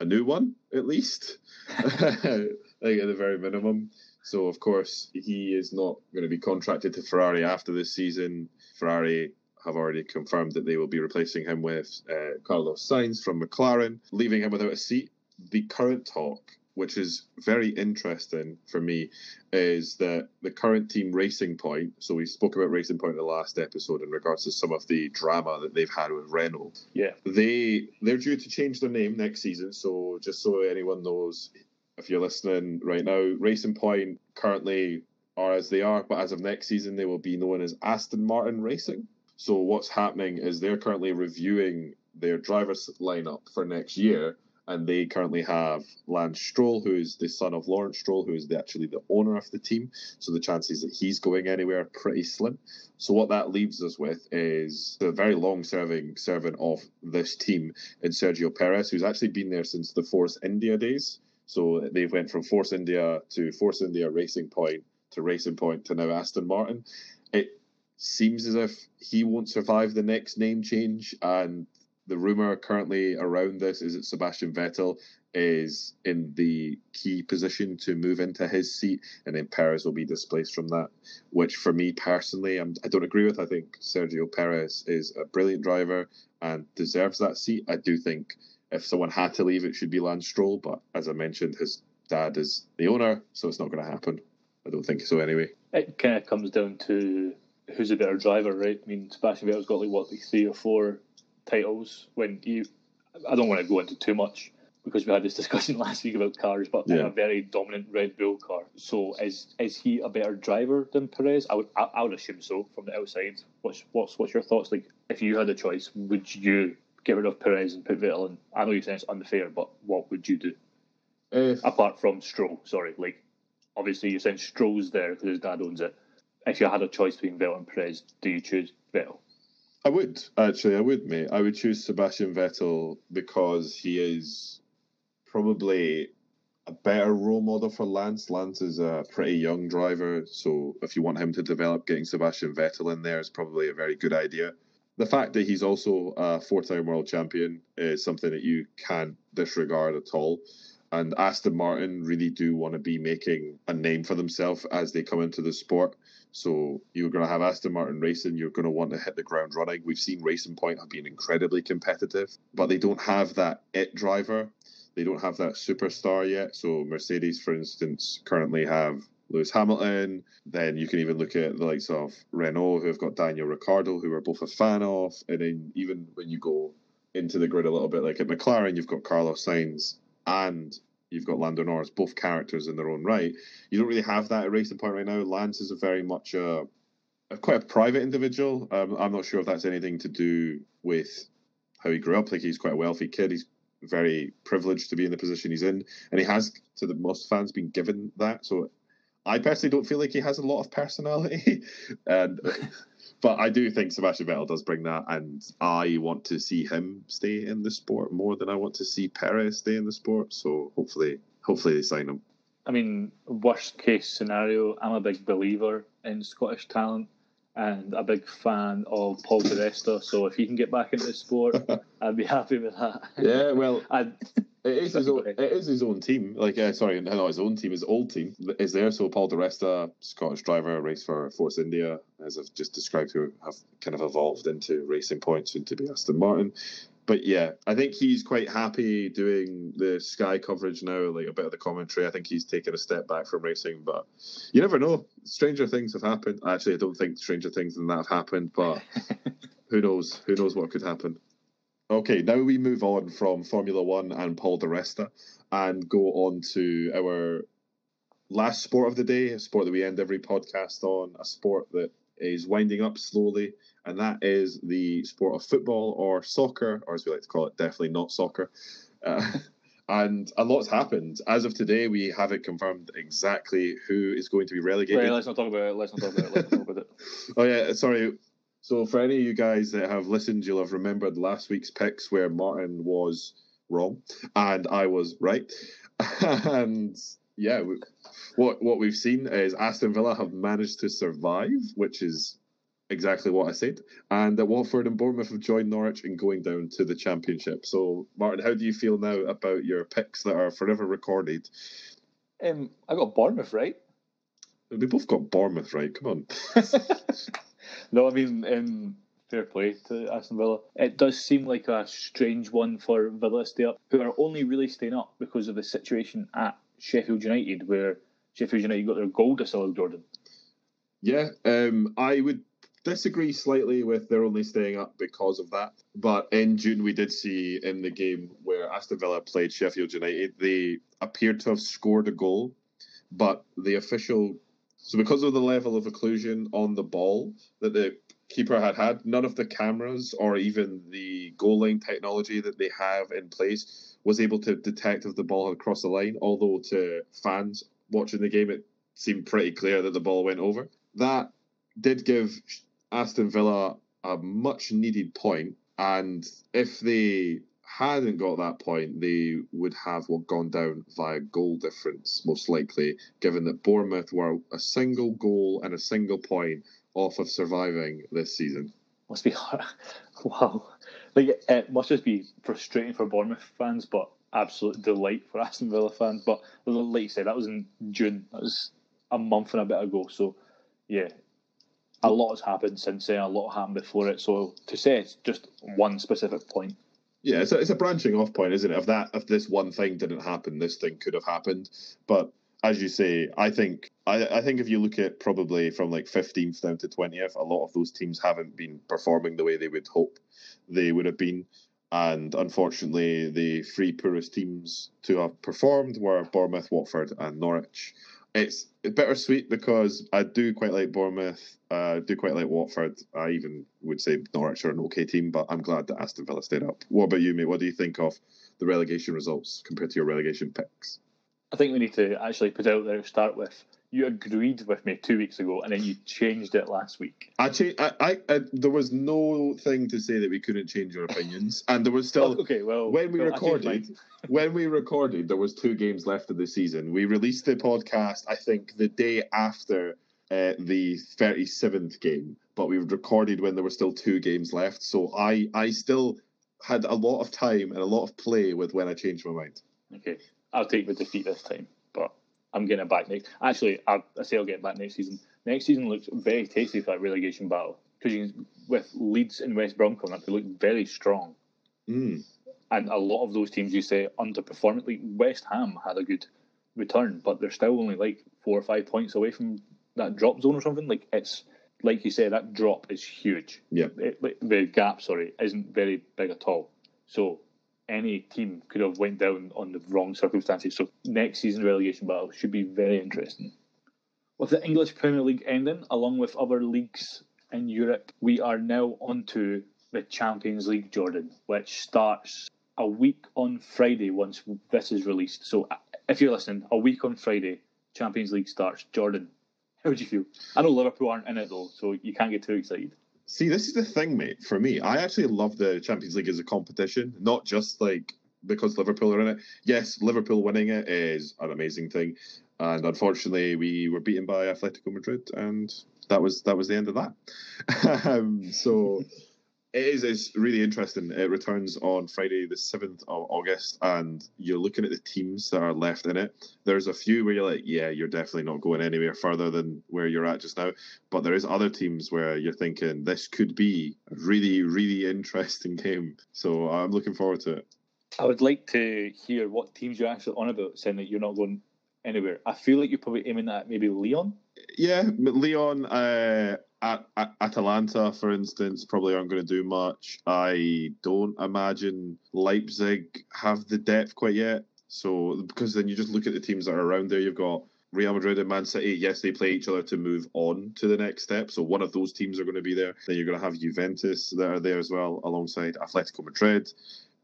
a new one at least, like at the very minimum. So, of course, he is not going to be contracted to Ferrari after this season. Ferrari have already confirmed that they will be replacing him with uh, Carlos Sainz from McLaren, leaving him without a seat. The current talk, which is very interesting for me, is that the current team Racing Point. So we spoke about Racing Point in the last episode in regards to some of the drama that they've had with Renault. Yeah, they they're due to change their name next season. So just so anyone knows, if you're listening right now, Racing Point currently are as they are, but as of next season, they will be known as Aston Martin Racing. So what's happening is they're currently reviewing their drivers lineup for next year, and they currently have Lance Stroll, who is the son of Lawrence Stroll, who is the, actually the owner of the team. So the chances that he's going anywhere are pretty slim. So what that leaves us with is the very long-serving servant of this team in Sergio Perez, who's actually been there since the Force India days. So they went from Force India to Force India Racing Point to Racing Point to now Aston Martin. It seems as if he won't survive the next name change, and the rumor currently around this is that Sebastian Vettel is in the key position to move into his seat, and then Perez will be displaced from that. Which, for me personally, I'm, I don't agree with. I think Sergio Perez is a brilliant driver and deserves that seat. I do think if someone had to leave, it should be Lance Stroll. But as I mentioned, his dad is the owner, so it's not going to happen. I don't think so anyway. It kind of comes down to who's a better driver, right? I mean, Sebastian Vettel's got like what, like three or four titles. When you, I don't want to go into too much because we had this discussion last week about cars, but Yeah. a very dominant Red Bull car. So is is he a better driver than Perez? I would I, I would assume so from the outside. What's what's what's your thoughts? Like, if you had a choice, would you get rid of Perez and put Vettel in? I know you say it's unfair, but what would you do If apart from Stroll? Sorry, like obviously you're saying Stroll's there because his dad owns it. If you had a choice between Vettel and Perez, do you choose Vettel? I would actually, I would, mate. I would choose Sebastian Vettel because he is probably a better role model for Lance. Lance is a pretty young driver, so if you want him to develop, getting Sebastian Vettel in there is probably a very good idea. The fact that he's also a four-time world champion is something that you can't disregard at all. And Aston Martin really do want to be making a name for themselves as they come into the sport. So you're going to have Aston Martin racing. You're going to want to hit the ground running. We've seen Racing Point have been incredibly competitive, but they don't have that it driver. They don't have that superstar yet. So Mercedes, for instance, currently have Lewis Hamilton. Then you can even look at the likes of Renault, who have got Daniel Ricciardo, who we're both a fan of. And then even when you go into the grid a little bit, like at McLaren, you've got Carlos Sainz and you've got Lando Norris, both characters in their own right. You don't really have that at Racing Point right now. Lance is a very much a, a quite a private individual. Um, I'm not sure if that's anything to do with how he grew up. Like he's quite a wealthy kid. He's very privileged to be in the position he's in, and he has, to the most fans, been given that. So I personally don't feel like he has a lot of personality, and but I do think Sebastian Vettel does bring that, and I want to see him stay in the sport more than I want to see Perez stay in the sport. So hopefully, hopefully they sign him. I mean, worst case scenario, I'm a big believer in Scottish talent and a big fan of Paul Di Resta. So if he can get back into the sport, I'd be happy with that. Yeah, well, I'd, It is his own. It is his own team. Like, uh, sorry, not his own team. His old team is there. So Paul Di Resta, Scottish driver, raced for Force India, as I've just described, who have kind of evolved into Racing Points and to be Aston Martin. But yeah, I think he's quite happy doing the Sky coverage now, like a bit of the commentary. I think he's taken a step back from racing, but you never know. Stranger things have happened. Actually, I don't think stranger things than that have happened, but who knows? Who knows what could happen? Okay, now we move on from Formula One and Paul Di Resta and go on to our last sport of the day, a sport that we end every podcast on, a sport that is winding up slowly, and that is the sport of football or soccer, or as we like to call it, definitely not soccer. Uh, and a lot's happened. As of today, we haven't confirmed exactly who is going to be relegated. Right, let's not talk about it. Let's not talk about it. Let's not talk about it. Oh yeah, sorry. So for any of you guys that have listened, you'll have remembered last week's picks where Martin was wrong and I was right. and yeah, we, what what we've seen is Aston Villa have managed to survive, which is exactly what I said. And that Watford and Bournemouth have joined Norwich in going down to the Championship. So Martin, how do you feel now about your picks that are forever recorded? Um, I got Bournemouth right. We both got Bournemouth right. Come on. no, I mean, um, fair play to Aston Villa. It does seem like a strange one for Villa to stay up, who are only really staying up because of the situation at Sheffield United, where Sheffield United got their goal to disallowed, Jordan. Yeah, um, I would disagree slightly with they're only staying up because of that. But in June, we did see in the game where Aston Villa played Sheffield United, they appeared to have scored a goal, but the official. So, because of the level of occlusion on the ball that the keeper had had, none of the cameras or even the goal line technology that they have in place was able to detect if the ball had crossed the line. Although to fans watching the game, it seemed pretty clear that the ball went over. That did give Aston Villa a much needed point, and if they hadn't got that point, they would have gone down via goal difference, most likely, given that Bournemouth were a single goal and a single point off of surviving this season. Must be hard. Wow. Like it must just be frustrating for Bournemouth fans, but absolute delight for Aston Villa fans. But like you said, that was in June. That was a month and a bit ago. So yeah, a lot has happened since then. A lot happened before it. So to say it's just one specific point. Yeah, it's a, it's a branching off point, isn't it? If that if this one thing didn't happen, this thing could have happened. But as you say, I think I, I think if you look at probably from like 15th down to 20th, a lot of those teams haven't been performing the way they would hope they would have been. And unfortunately, the three poorest teams to have performed were Bournemouth, Watford, and Norwich. It's bittersweet because I do quite like Bournemouth. I uh, do quite like Watford. I even would say Norwich are an okay team, but I'm glad that Aston Villa stayed up. What about you, mate? What do you think of the relegation results compared to your relegation picks? I think we need to actually put out there start with. You agreed with me two weeks ago, and then you changed it last week. I, cha- I, I, I there was no thing to say that we couldn't change our opinions, and there was still. okay, well, when we well, recorded, when we recorded, there was two games left of the season. We released the podcast, I think, the day after uh, the thirty seventh game, but we recorded when there were still two games left. So I, I still had a lot of time and a lot of play with when I changed my mind. Okay, I'll take the defeat this time, I'm getting it back next. Actually, I, I say I'll get it back next season. Next season looks very tasty for that relegation battle because with Leeds and West Brom coming up, they look very strong. Mm. And a lot of those teams you say underperforming. Like West Ham had a good return, but they're still only like four or five points away from that drop zone or something. Like it's like you said, that drop is huge. Yeah, it, the gap, sorry, isn't very big at all. So any team could have went down on the wrong circumstances. So next season relegation battle should be very interesting. With the English Premier League ending, along with other leagues in Europe, we are now onto the Champions League, Jordan, which starts a week on Friday once this is released. So uh, if you're listening, a week on Friday, Champions League starts. Jordan, how would you feel? I know Liverpool aren't in it though, so you can't get too excited. See, this is the thing, mate. For me, I actually love the Champions League as a competition, not just like because Liverpool are in it. Yes, Liverpool winning it is an amazing thing, and unfortunately, we were beaten by Atletico Madrid, and that was that was the end of that. um, so it is it's really interesting. It returns on Friday, the 7th of August, and you're looking at the teams that are left in it. There's a few where you're like, yeah, you're definitely not going anywhere further than where you're at just now. But there is other teams where you're thinking this could be a really, really interesting game. So I'm looking forward to it. I would like to hear what teams you're actually on about, saying that you're not going anywhere. I feel like you're probably aiming at maybe Leon. Yeah, Lyon. Uh, at, at Atalanta, for instance, probably aren't going to do much. I don't imagine Leipzig have the depth quite yet. So, because then you just look at the teams that are around there, you've got Real Madrid and Man City. Yes, they play each other to move on to the next step. So, one of those teams are going to be there. Then you're going to have Juventus that are there as well, alongside Atletico Madrid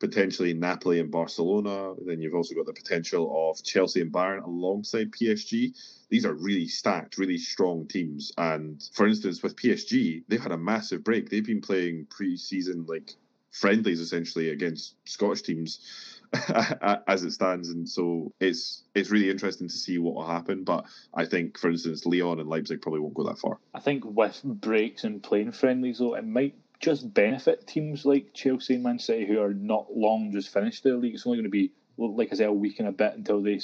potentially Napoli and Barcelona. Then you've also got the potential of Chelsea and Bayern alongside PSG. These are really stacked, really strong teams. And for instance, with PSG, they've had a massive break. They've been playing pre-season like friendlies essentially against Scottish teams as it stands, and so it's it's really interesting to see what will happen. But I think, for instance, Lyon and Leipzig probably won't go that far. I think with breaks and playing friendlies, though, it might just benefit teams like Chelsea and Man City who are not long just finished their league. It's only going to be, like I said, a week and a bit until they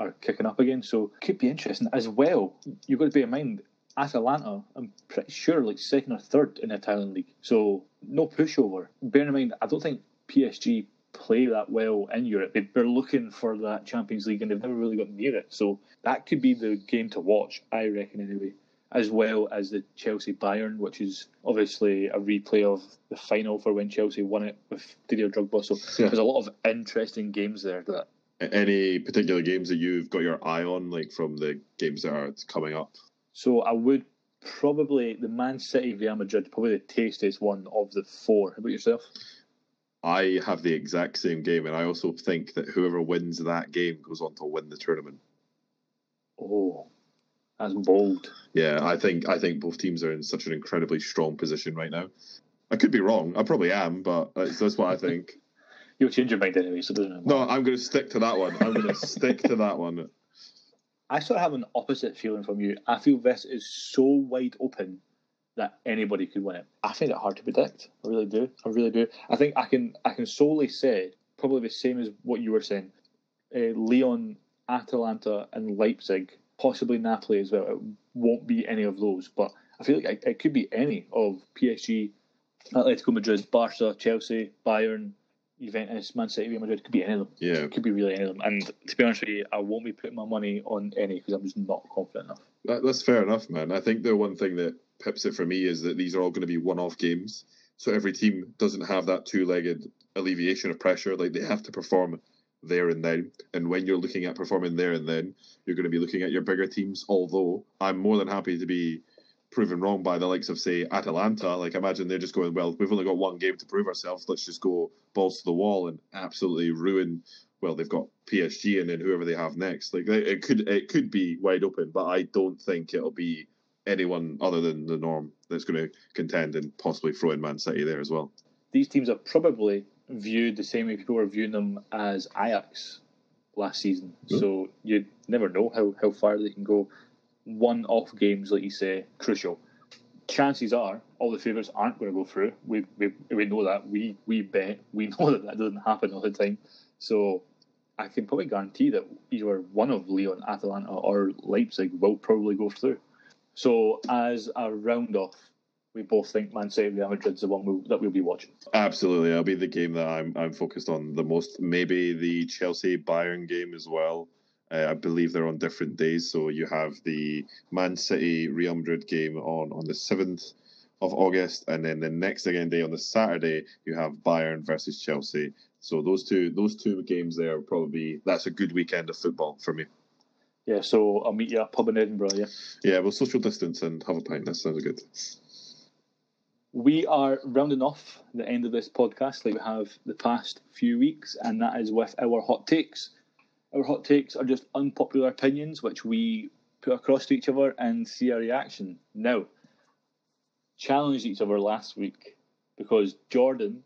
are kicking up again. So could be interesting as well. You've got to bear in mind Atalanta. I'm pretty sure like second or third in the Italian league. So no pushover. Bear in mind, I don't think PSG play that well in Europe. They're looking for that Champions League and they've never really got near it. So that could be the game to watch, I reckon anyway as well as the Chelsea Bayern, which is obviously a replay of the final for when Chelsea won it with Didier Drogba. So yeah. there's a lot of interesting games there. That any particular games that you've got your eye on, like from the games that are coming up? So I would probably the Man City Real Madrid, probably the tastiest one of the four. How about yourself? I have the exact same game, and I also think that whoever wins that game goes on to win the tournament. Oh, that's bold. Yeah, I think I think both teams are in such an incredibly strong position right now. I could be wrong. I probably am, but that's, that's what I think. You'll change your mind anyway, so doesn't matter. No, I'm going to stick to that one. I'm going to stick to that one. I sort of have an opposite feeling from you. I feel this is so wide open that anybody could win it. I find it hard to predict. I really do. I really do. I think I can I can solely say probably the same as what you were saying. Uh, Leon, Atalanta, and Leipzig, possibly Napoli as well. It won't be any of those, but I feel like it, it could be any of PSG, Atletico Madrid, Barca, Chelsea, Bayern, Juventus, uh, Man City, Real Madrid. It could be any of them. Yeah, It could be really any of them. And to be honest with you, I won't be putting my money on any because I'm just not confident enough. that, that's fair enough, man. I think the one thing that pips it for me is that these are all going to be one-off games, so every team doesn't have that two-legged alleviation of pressure. Like they have to perform there and then. And when you're looking at performing there and then, you're going to be looking at your bigger teams. Although I'm more than happy to be proven wrong by the likes of say Atalanta. Like imagine they're just going, well, we've only got one game to prove ourselves. Let's just go balls to the wall and absolutely ruin. Well, they've got PSG and then whoever they have next. Like they- it could it could be wide open, but I don't think it'll be anyone other than the norm that's going to contend and possibly throw in Man City there as well. These teams are probably viewed the same way people were viewing them as Ajax last season. Yeah. So you never know how, how far they can go. One off games, like you say, crucial. Chances are all the favourites aren't going to go through. We, we we know that. We we bet. We know that that doesn't happen all the time. So I can probably guarantee that either one of Leon, Atalanta, or Leipzig will probably go through. So as a round off, we both think Man City Real Madrid's the one we'll, that we'll be watching. Absolutely, that'll be the game that I'm I'm focused on the most. Maybe the Chelsea Bayern game as well. Uh, I believe they're on different days, so you have the Man City Real Madrid game on on the seventh of August, and then the next again day on the Saturday you have Bayern versus Chelsea. So those two those two games there will probably that's a good weekend of football for me. Yeah, so I'll meet you at pub in Edinburgh. Yeah, Yeah, we'll social distance and have a pint. That sounds good. we are rounding off the end of this podcast like we have the past few weeks, and that is with our hot takes. Our hot takes are just unpopular opinions which we put across to each other and see our reaction. Now, challenged each other last week because Jordan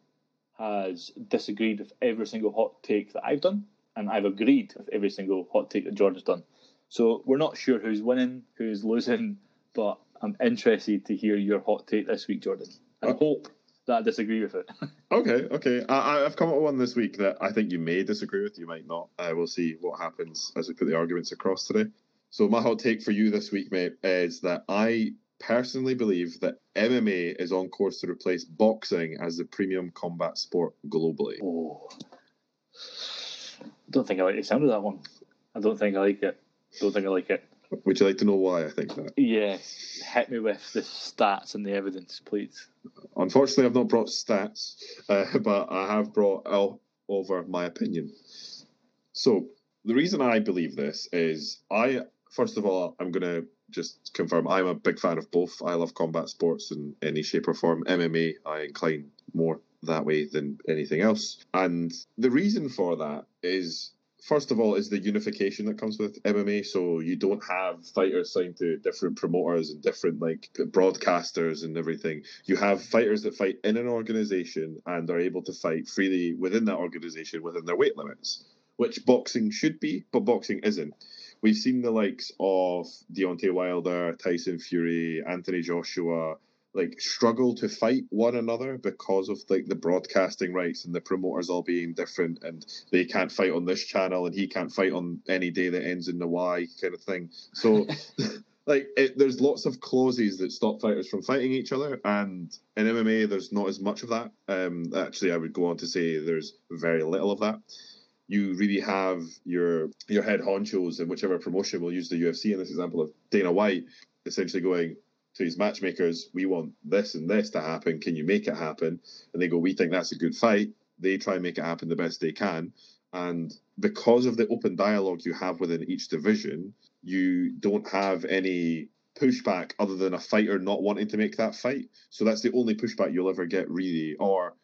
has disagreed with every single hot take that I've done, and I've agreed with every single hot take that Jordan's done. So we're not sure who's winning, who's losing, but I'm interested to hear your hot take this week, Jordan. Uh, hope that I disagree with it. Okay, okay. I, I- I've come up with one this week that I think you may disagree with. You might not. Uh, we'll see what happens as we put the arguments across today. So my hot take for you this week, mate, is that I personally believe that MMA is on course to replace boxing as the premium combat sport globally. oh. Don't think I like the sound of that one. I don't think I like it. Don't think I like it. Would you like to know why I think that? Yeah, hit me with the stats and the evidence, please. Unfortunately, I've not brought stats, uh, but I have brought over my opinion. So the reason I believe this is I first of all I'm gonna just confirm I'm a big fan of both. I love combat sports in any shape or form. MMA I incline more that way than anything else. And the reason for that is first of all is the unification that comes with MMA. So you don't have fighters signed to different promoters and different like broadcasters and everything. You have fighters that fight in an organization and are able to fight freely within that organization within their weight limits, which boxing should be, but boxing isn't. We've seen the likes of Deontay Wilder, Tyson Fury, Anthony Joshua, like struggle to fight one another because of like the broadcasting rights and the promoters all being different and they can't fight on this channel and he can't fight on any day that ends in the Y kind of thing. So like it, there's lots of clauses that stop fighters from fighting each other and in MMA there's not as much of that. Um actually I would go on to say there's very little of that. You really have your your head honchos in whichever promotion we'll use the UFC in this example of Dana White essentially going to his matchmakers, we want this and this to happen. Can you make it happen? And they go, we think that's a good fight. They try and make it happen the best they can. And because of the open dialogue you have within each division, you don't have any pushback other than a fighter not wanting to make that fight. So that's the only pushback you'll ever get, really. Or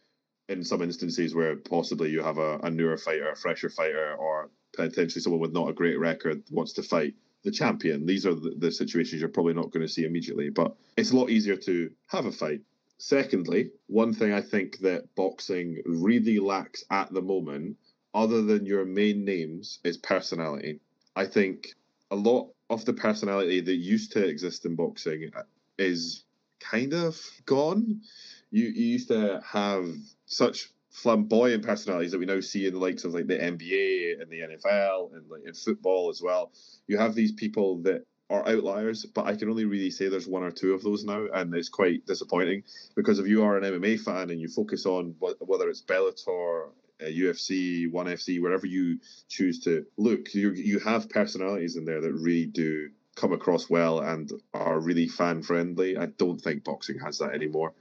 in some instances where possibly you have a, a newer fighter, a fresher fighter, or potentially someone with not a great record wants to fight the champion. These are the, the situations you're probably not going to see immediately, but it's a lot easier to have a fight. Secondly, one thing I think that boxing really lacks at the moment, other than your main names, is personality. I think a lot of the personality that used to exist in boxing uh, is kind of gone. You you used to have such flamboyant personalities that we now see in the likes of like the NBA and the NFL and like in football as well. You have these people that are outliers, but I can only really say there's one or two of those now, and it's quite disappointing because if you are an MMA fan and you focus on whether it's Bellator, uh, UFC, One FC, wherever you choose to look, you you have personalities in there that really do come across well and are really fan friendly. I don't think boxing has that anymore,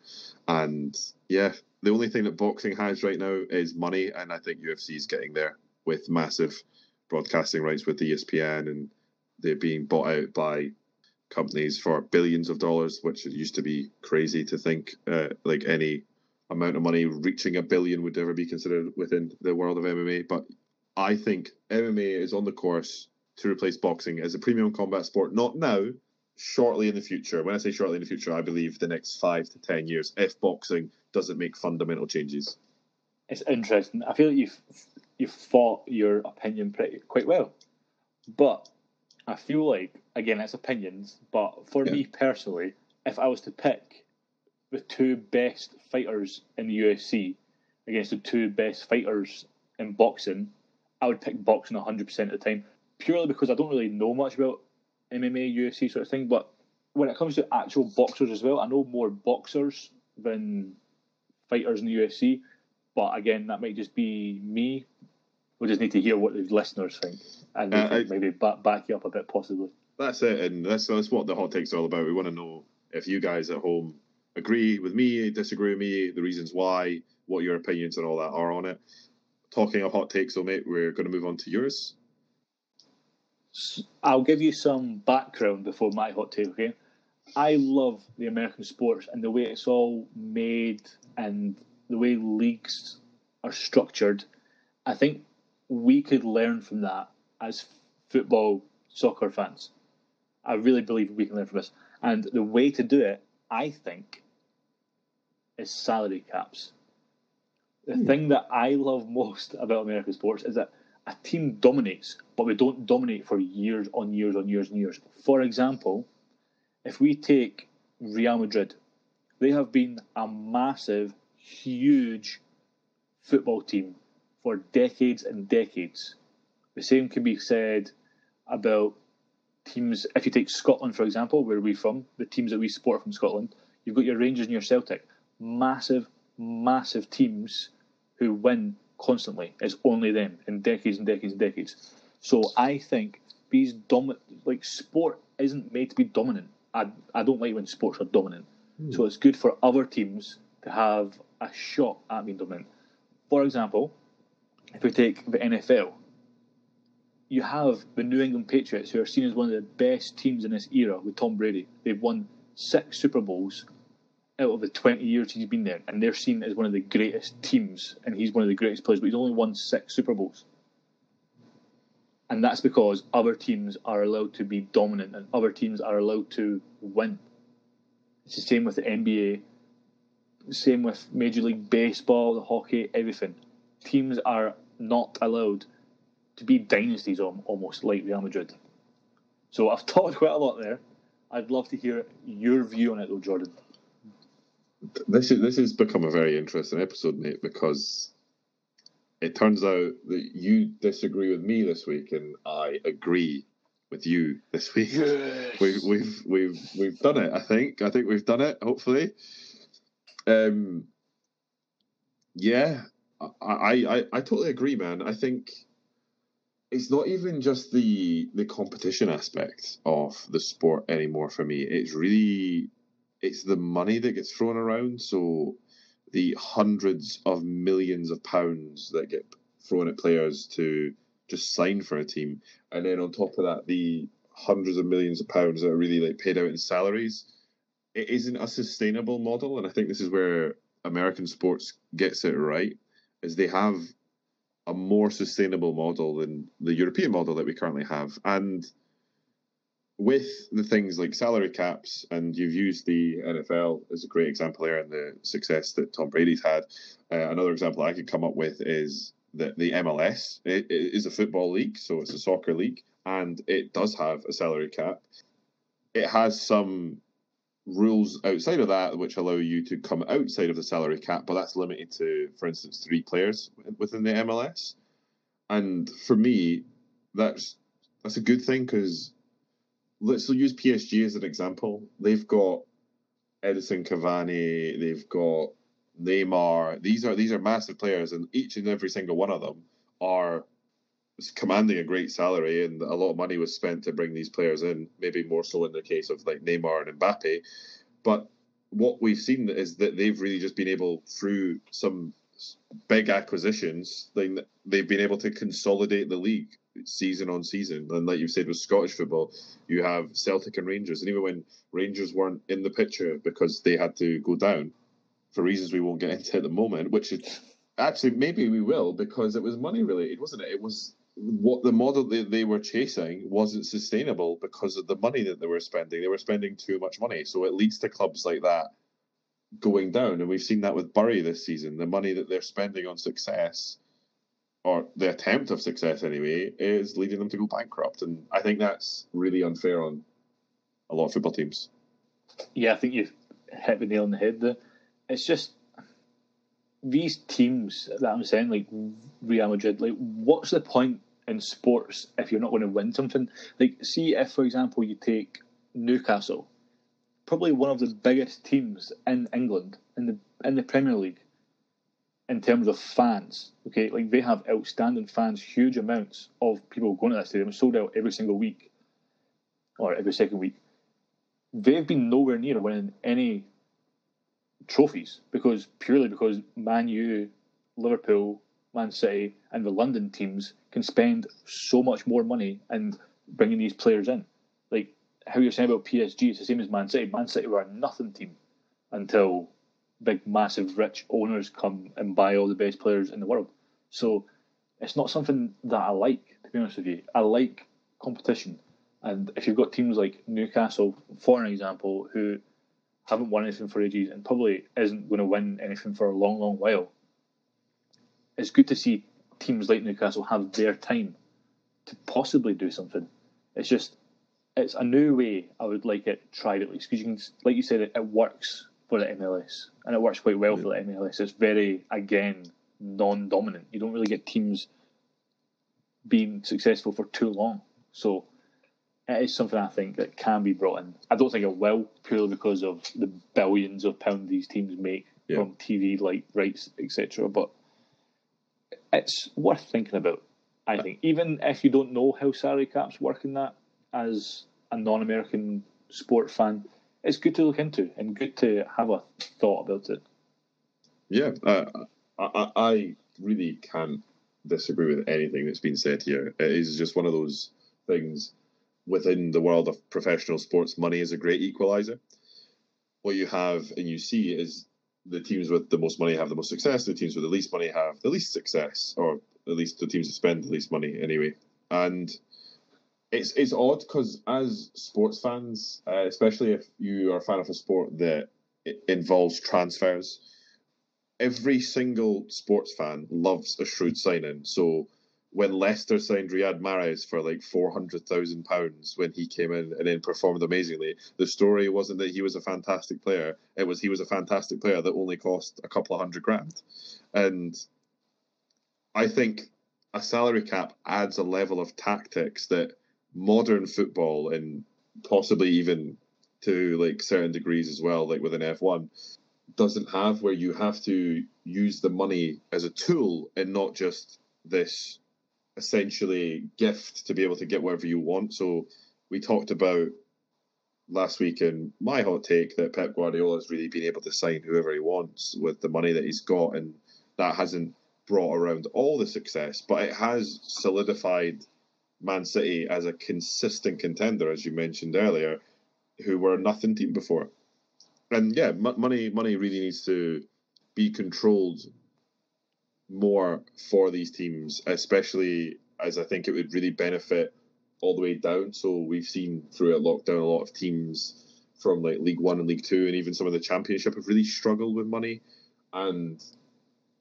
and yeah, the only thing that boxing has right now is money, and I think UFC is getting there with massive broadcasting rights with ESPN and they're being bought out by companies for billions of dollars, which it used to be crazy to think uh, like any amount of money reaching a billion would ever be considered within the world of MMA. But I think MMA is on the course to replace boxing as a premium combat sport, not now, shortly in the future. When I say shortly in the future, I believe the next five to ten years, if boxing doesn't make fundamental changes. It's interesting. I feel like you've you've fought your opinion pretty quite well, but I feel like again it's opinions, but for yeah. me personally, if I was to pick the two best fighters in the UFC against the two best fighters in boxing, I would pick boxing 100% of the time, purely because I don't really know much about MMA, UFC sort of thing. But when it comes to actual boxers as well, I know more boxers than fighters in the UFC. But again, that might just be me we just need to hear what the listeners think and uh, maybe back, back you up a bit, possibly. That's it, and that's that's what the hot take's are all about. We want to know if you guys at home agree with me, disagree with me, the reasons why, what your opinions and all that are on it. Talking of hot takes, so mate, we're going to move on to yours. I'll give you some background before my hot take. Okay, I love the American sports and the way it's all made and the way leagues are structured. I think we could learn from that as football soccer fans. I really believe we can learn from this. And the way to do it, I think, is salary caps. The hmm. thing that I love most about American sports is that a team dominates, but we don't dominate for years on years on years and years. For example, if we take Real Madrid, they have been a massive, huge football team for decades and decades. The same can be said about teams. If you take Scotland, for example, where we're from, the teams that we support from Scotland, you've got your Rangers and your Celtic. Massive, massive teams who win constantly. It's only them in decades and decades and decades. So I think these dominant, like sport isn't made to be dominant. I, I don't like when sports are dominant. Mm. So it's good for other teams to have a shot at being dominant. For example, if we take the NFL, you have the New England Patriots, who are seen as one of the best teams in this era with Tom Brady. They've won six Super Bowls out of the 20 years he's been there, and they're seen as one of the greatest teams, and he's one of the greatest players, but he's only won six Super Bowls. And that's because other teams are allowed to be dominant and other teams are allowed to win. It's the same with the NBA, same with Major League Baseball, the hockey, everything teams are not allowed to be dynasties almost like Real Madrid. So I've talked quite a lot there. I'd love to hear your view on it, though, Jordan. This is this has become a very interesting episode, Nate, because it turns out that you disagree with me this week, and I agree with you this week. Yes. We've we've we've we've done it. I think I think we've done it. Hopefully, um, yeah, I, I, I totally agree, man. I think it's not even just the the competition aspect of the sport anymore for me. It's really it's the money that gets thrown around. So the hundreds of millions of pounds that get thrown at players to just sign for a team, and then on top of that, the hundreds of millions of pounds that are really like paid out in salaries. It isn't a sustainable model, and I think this is where American sports gets it right is they have a more sustainable model than the European model that we currently have. And with the things like salary caps, and you've used the NFL as a great example there and the success that Tom Brady's had. Uh, another example I could come up with is that the MLS it, it is a football league, so it's a soccer league, and it does have a salary cap. It has some rules outside of that which allow you to come outside of the salary cap, but that's limited to, for instance, three players within the MLS. And for me, that's that's a good thing because let's use PSG as an example. They've got Edinson Cavani, they've got Neymar. These are these are massive players, and each and every single one of them are commanding a great salary, and a lot of money was spent to bring these players in. Maybe more so in the case of like Neymar and Mbappe, but what we've seen is that they've really just been able through some big acquisitions, they've been able to consolidate the league season on season. And like you've said with Scottish football, you have Celtic and Rangers, and even when Rangers weren't in the picture because they had to go down for reasons we won't get into at the moment, which is actually maybe we will because it was money related, wasn't it? It was what the model that they were chasing wasn't sustainable because of the money that they were spending. They were spending too much money. So it leads to clubs like that going down. And we've seen that with Bury this season. The money that they're spending on success, or the attempt of success anyway, is leading them to go bankrupt. And I think that's really unfair on a lot of football teams. Yeah, I think you've hit the nail on the head there. It's just these teams that I'm saying, like Real Madrid, like what's the point in sports if you're not going to win something? Like, see if, for example, you take Newcastle, probably one of the biggest teams in England in the in the Premier League in terms of fans. Okay, like they have outstanding fans, huge amounts of people going to that stadium, sold out every single week or every second week. They've been nowhere near winning any trophies because purely because Man U, Liverpool, Man City, and the London teams can spend so much more money and bringing these players in. Like how you're saying about PSG, it's the same as Man City. Man City were a nothing team until big, massive, rich owners come and buy all the best players in the world. So it's not something that I like, to be honest with you. I like competition. And if you've got teams like Newcastle, for an example, who haven't won anything for ages and probably isn't going to win anything for a long, long while. It's good to see teams like Newcastle have their time to possibly do something. It's just, it's a new way I would like it tried at least because you can, like you said, it, it, works for the MLS and it works quite well yeah. for the MLS. It's very again non-dominant. You don't really get teams being successful for too long. So it is something I think that can be brought in. I don't think it will purely because of the billions of pounds these teams make yeah. from TV like rights, etc. But it's worth thinking about. I think even if you don't know how salary caps work in that as a non-American sport fan, it's good to look into and good to have a thought about it. Yeah, uh, I, I really can't disagree with anything that's been said here. It is just one of those things within the world of professional sports, money is a great equalizer. What you have and you see is the teams with the most money have the most success. The teams with the least money have the least success, or at least the teams that spend the least money anyway. And it's it's odd because as sports fans, uh, especially if you are a fan of a sport that involves transfers, every single sports fan loves a shrewd signing. So when Leicester signed Riyad Mahrez for like four hundred thousand pounds when he came in and then performed amazingly, the story wasn't that he was a fantastic player; it was he was a fantastic player that only cost a couple of hundred grand. And I think a salary cap adds a level of tactics that modern football and possibly even to like certain degrees as well, like with an F one, doesn't have, where you have to use the money as a tool and not just this essentially gift to be able to get whatever you want. So we talked about last week in my hot take that Pep Guardiola has really been able to sign whoever he wants with the money that he's got, and that hasn't brought around all the success, but it has solidified Man City as a consistent contender, as you mentioned earlier, who were nothing team before. And yeah, money money really needs to be controlled more for these teams, especially as I think it would really benefit all the way down. So we've seen through a lockdown a lot of teams from like League One and League Two, and even some of the Championship have really struggled with money and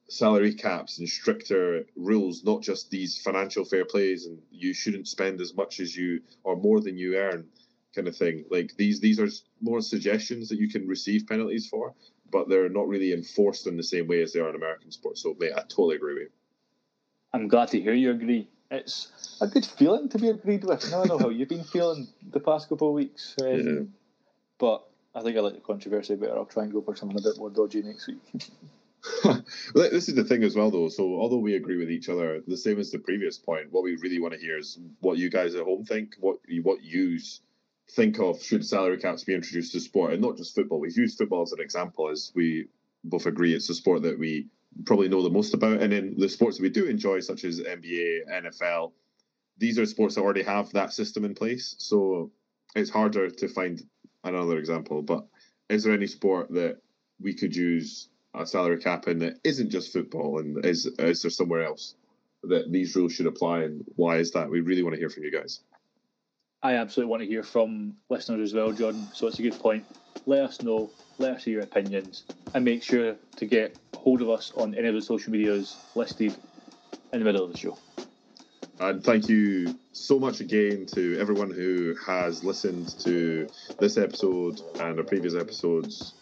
salary caps and stricter rules. Not just these financial fair plays, and you shouldn't spend as much as you or more than you earn. kind of thing. Like these these are more suggestions that you can receive penalties for, but they're not really enforced in the same way as they are in American sports. So, mate, I totally agree with you. I'm glad to hear you agree. It's a good feeling to be agreed with. Now I know how you've been feeling the past couple of weeks. Um, Yeah. But I think I like the controversy better. I'll try and go for something a bit more dodgy next week. This is the thing as well, though. So, although we agree with each other, the same as the previous point, what we really want to hear is what you guys at home think, what you, what yous think of should salary caps be introduced to sport, and not just football. We've used football as an example, as we both agree it's the sport that we probably know the most about, and then the sports that we do enjoy, such as NBA, NFL. These are sports that already have that system in place, so it's harder to find another example. But is there any sport that we could use a salary cap in that isn't just football, and is is there somewhere else that these rules should apply, and why is that? We really want to hear from you guys. I absolutely want to hear from listeners as well, Jordan. So it's a good point. Let us know. Let us hear your opinions, and make sure to get hold of us on any of the social medias listed in the middle of the show. And thank you so much again to everyone who has listened to this episode and our previous episodes.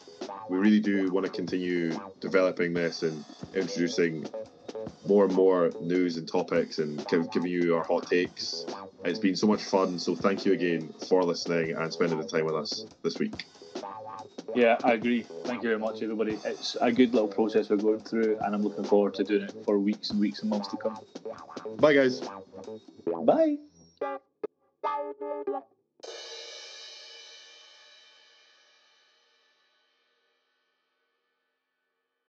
We really do want to continue developing this and introducing more and more news and topics and giving you our hot takes. It's been so much fun, so thank you again for listening and spending the time with us this week. Yeah, I agree. Thank you very much, everybody. It's a good little process we're going through, and I'm looking forward to doing it for weeks and weeks and months to come. Bye, guys. Bye.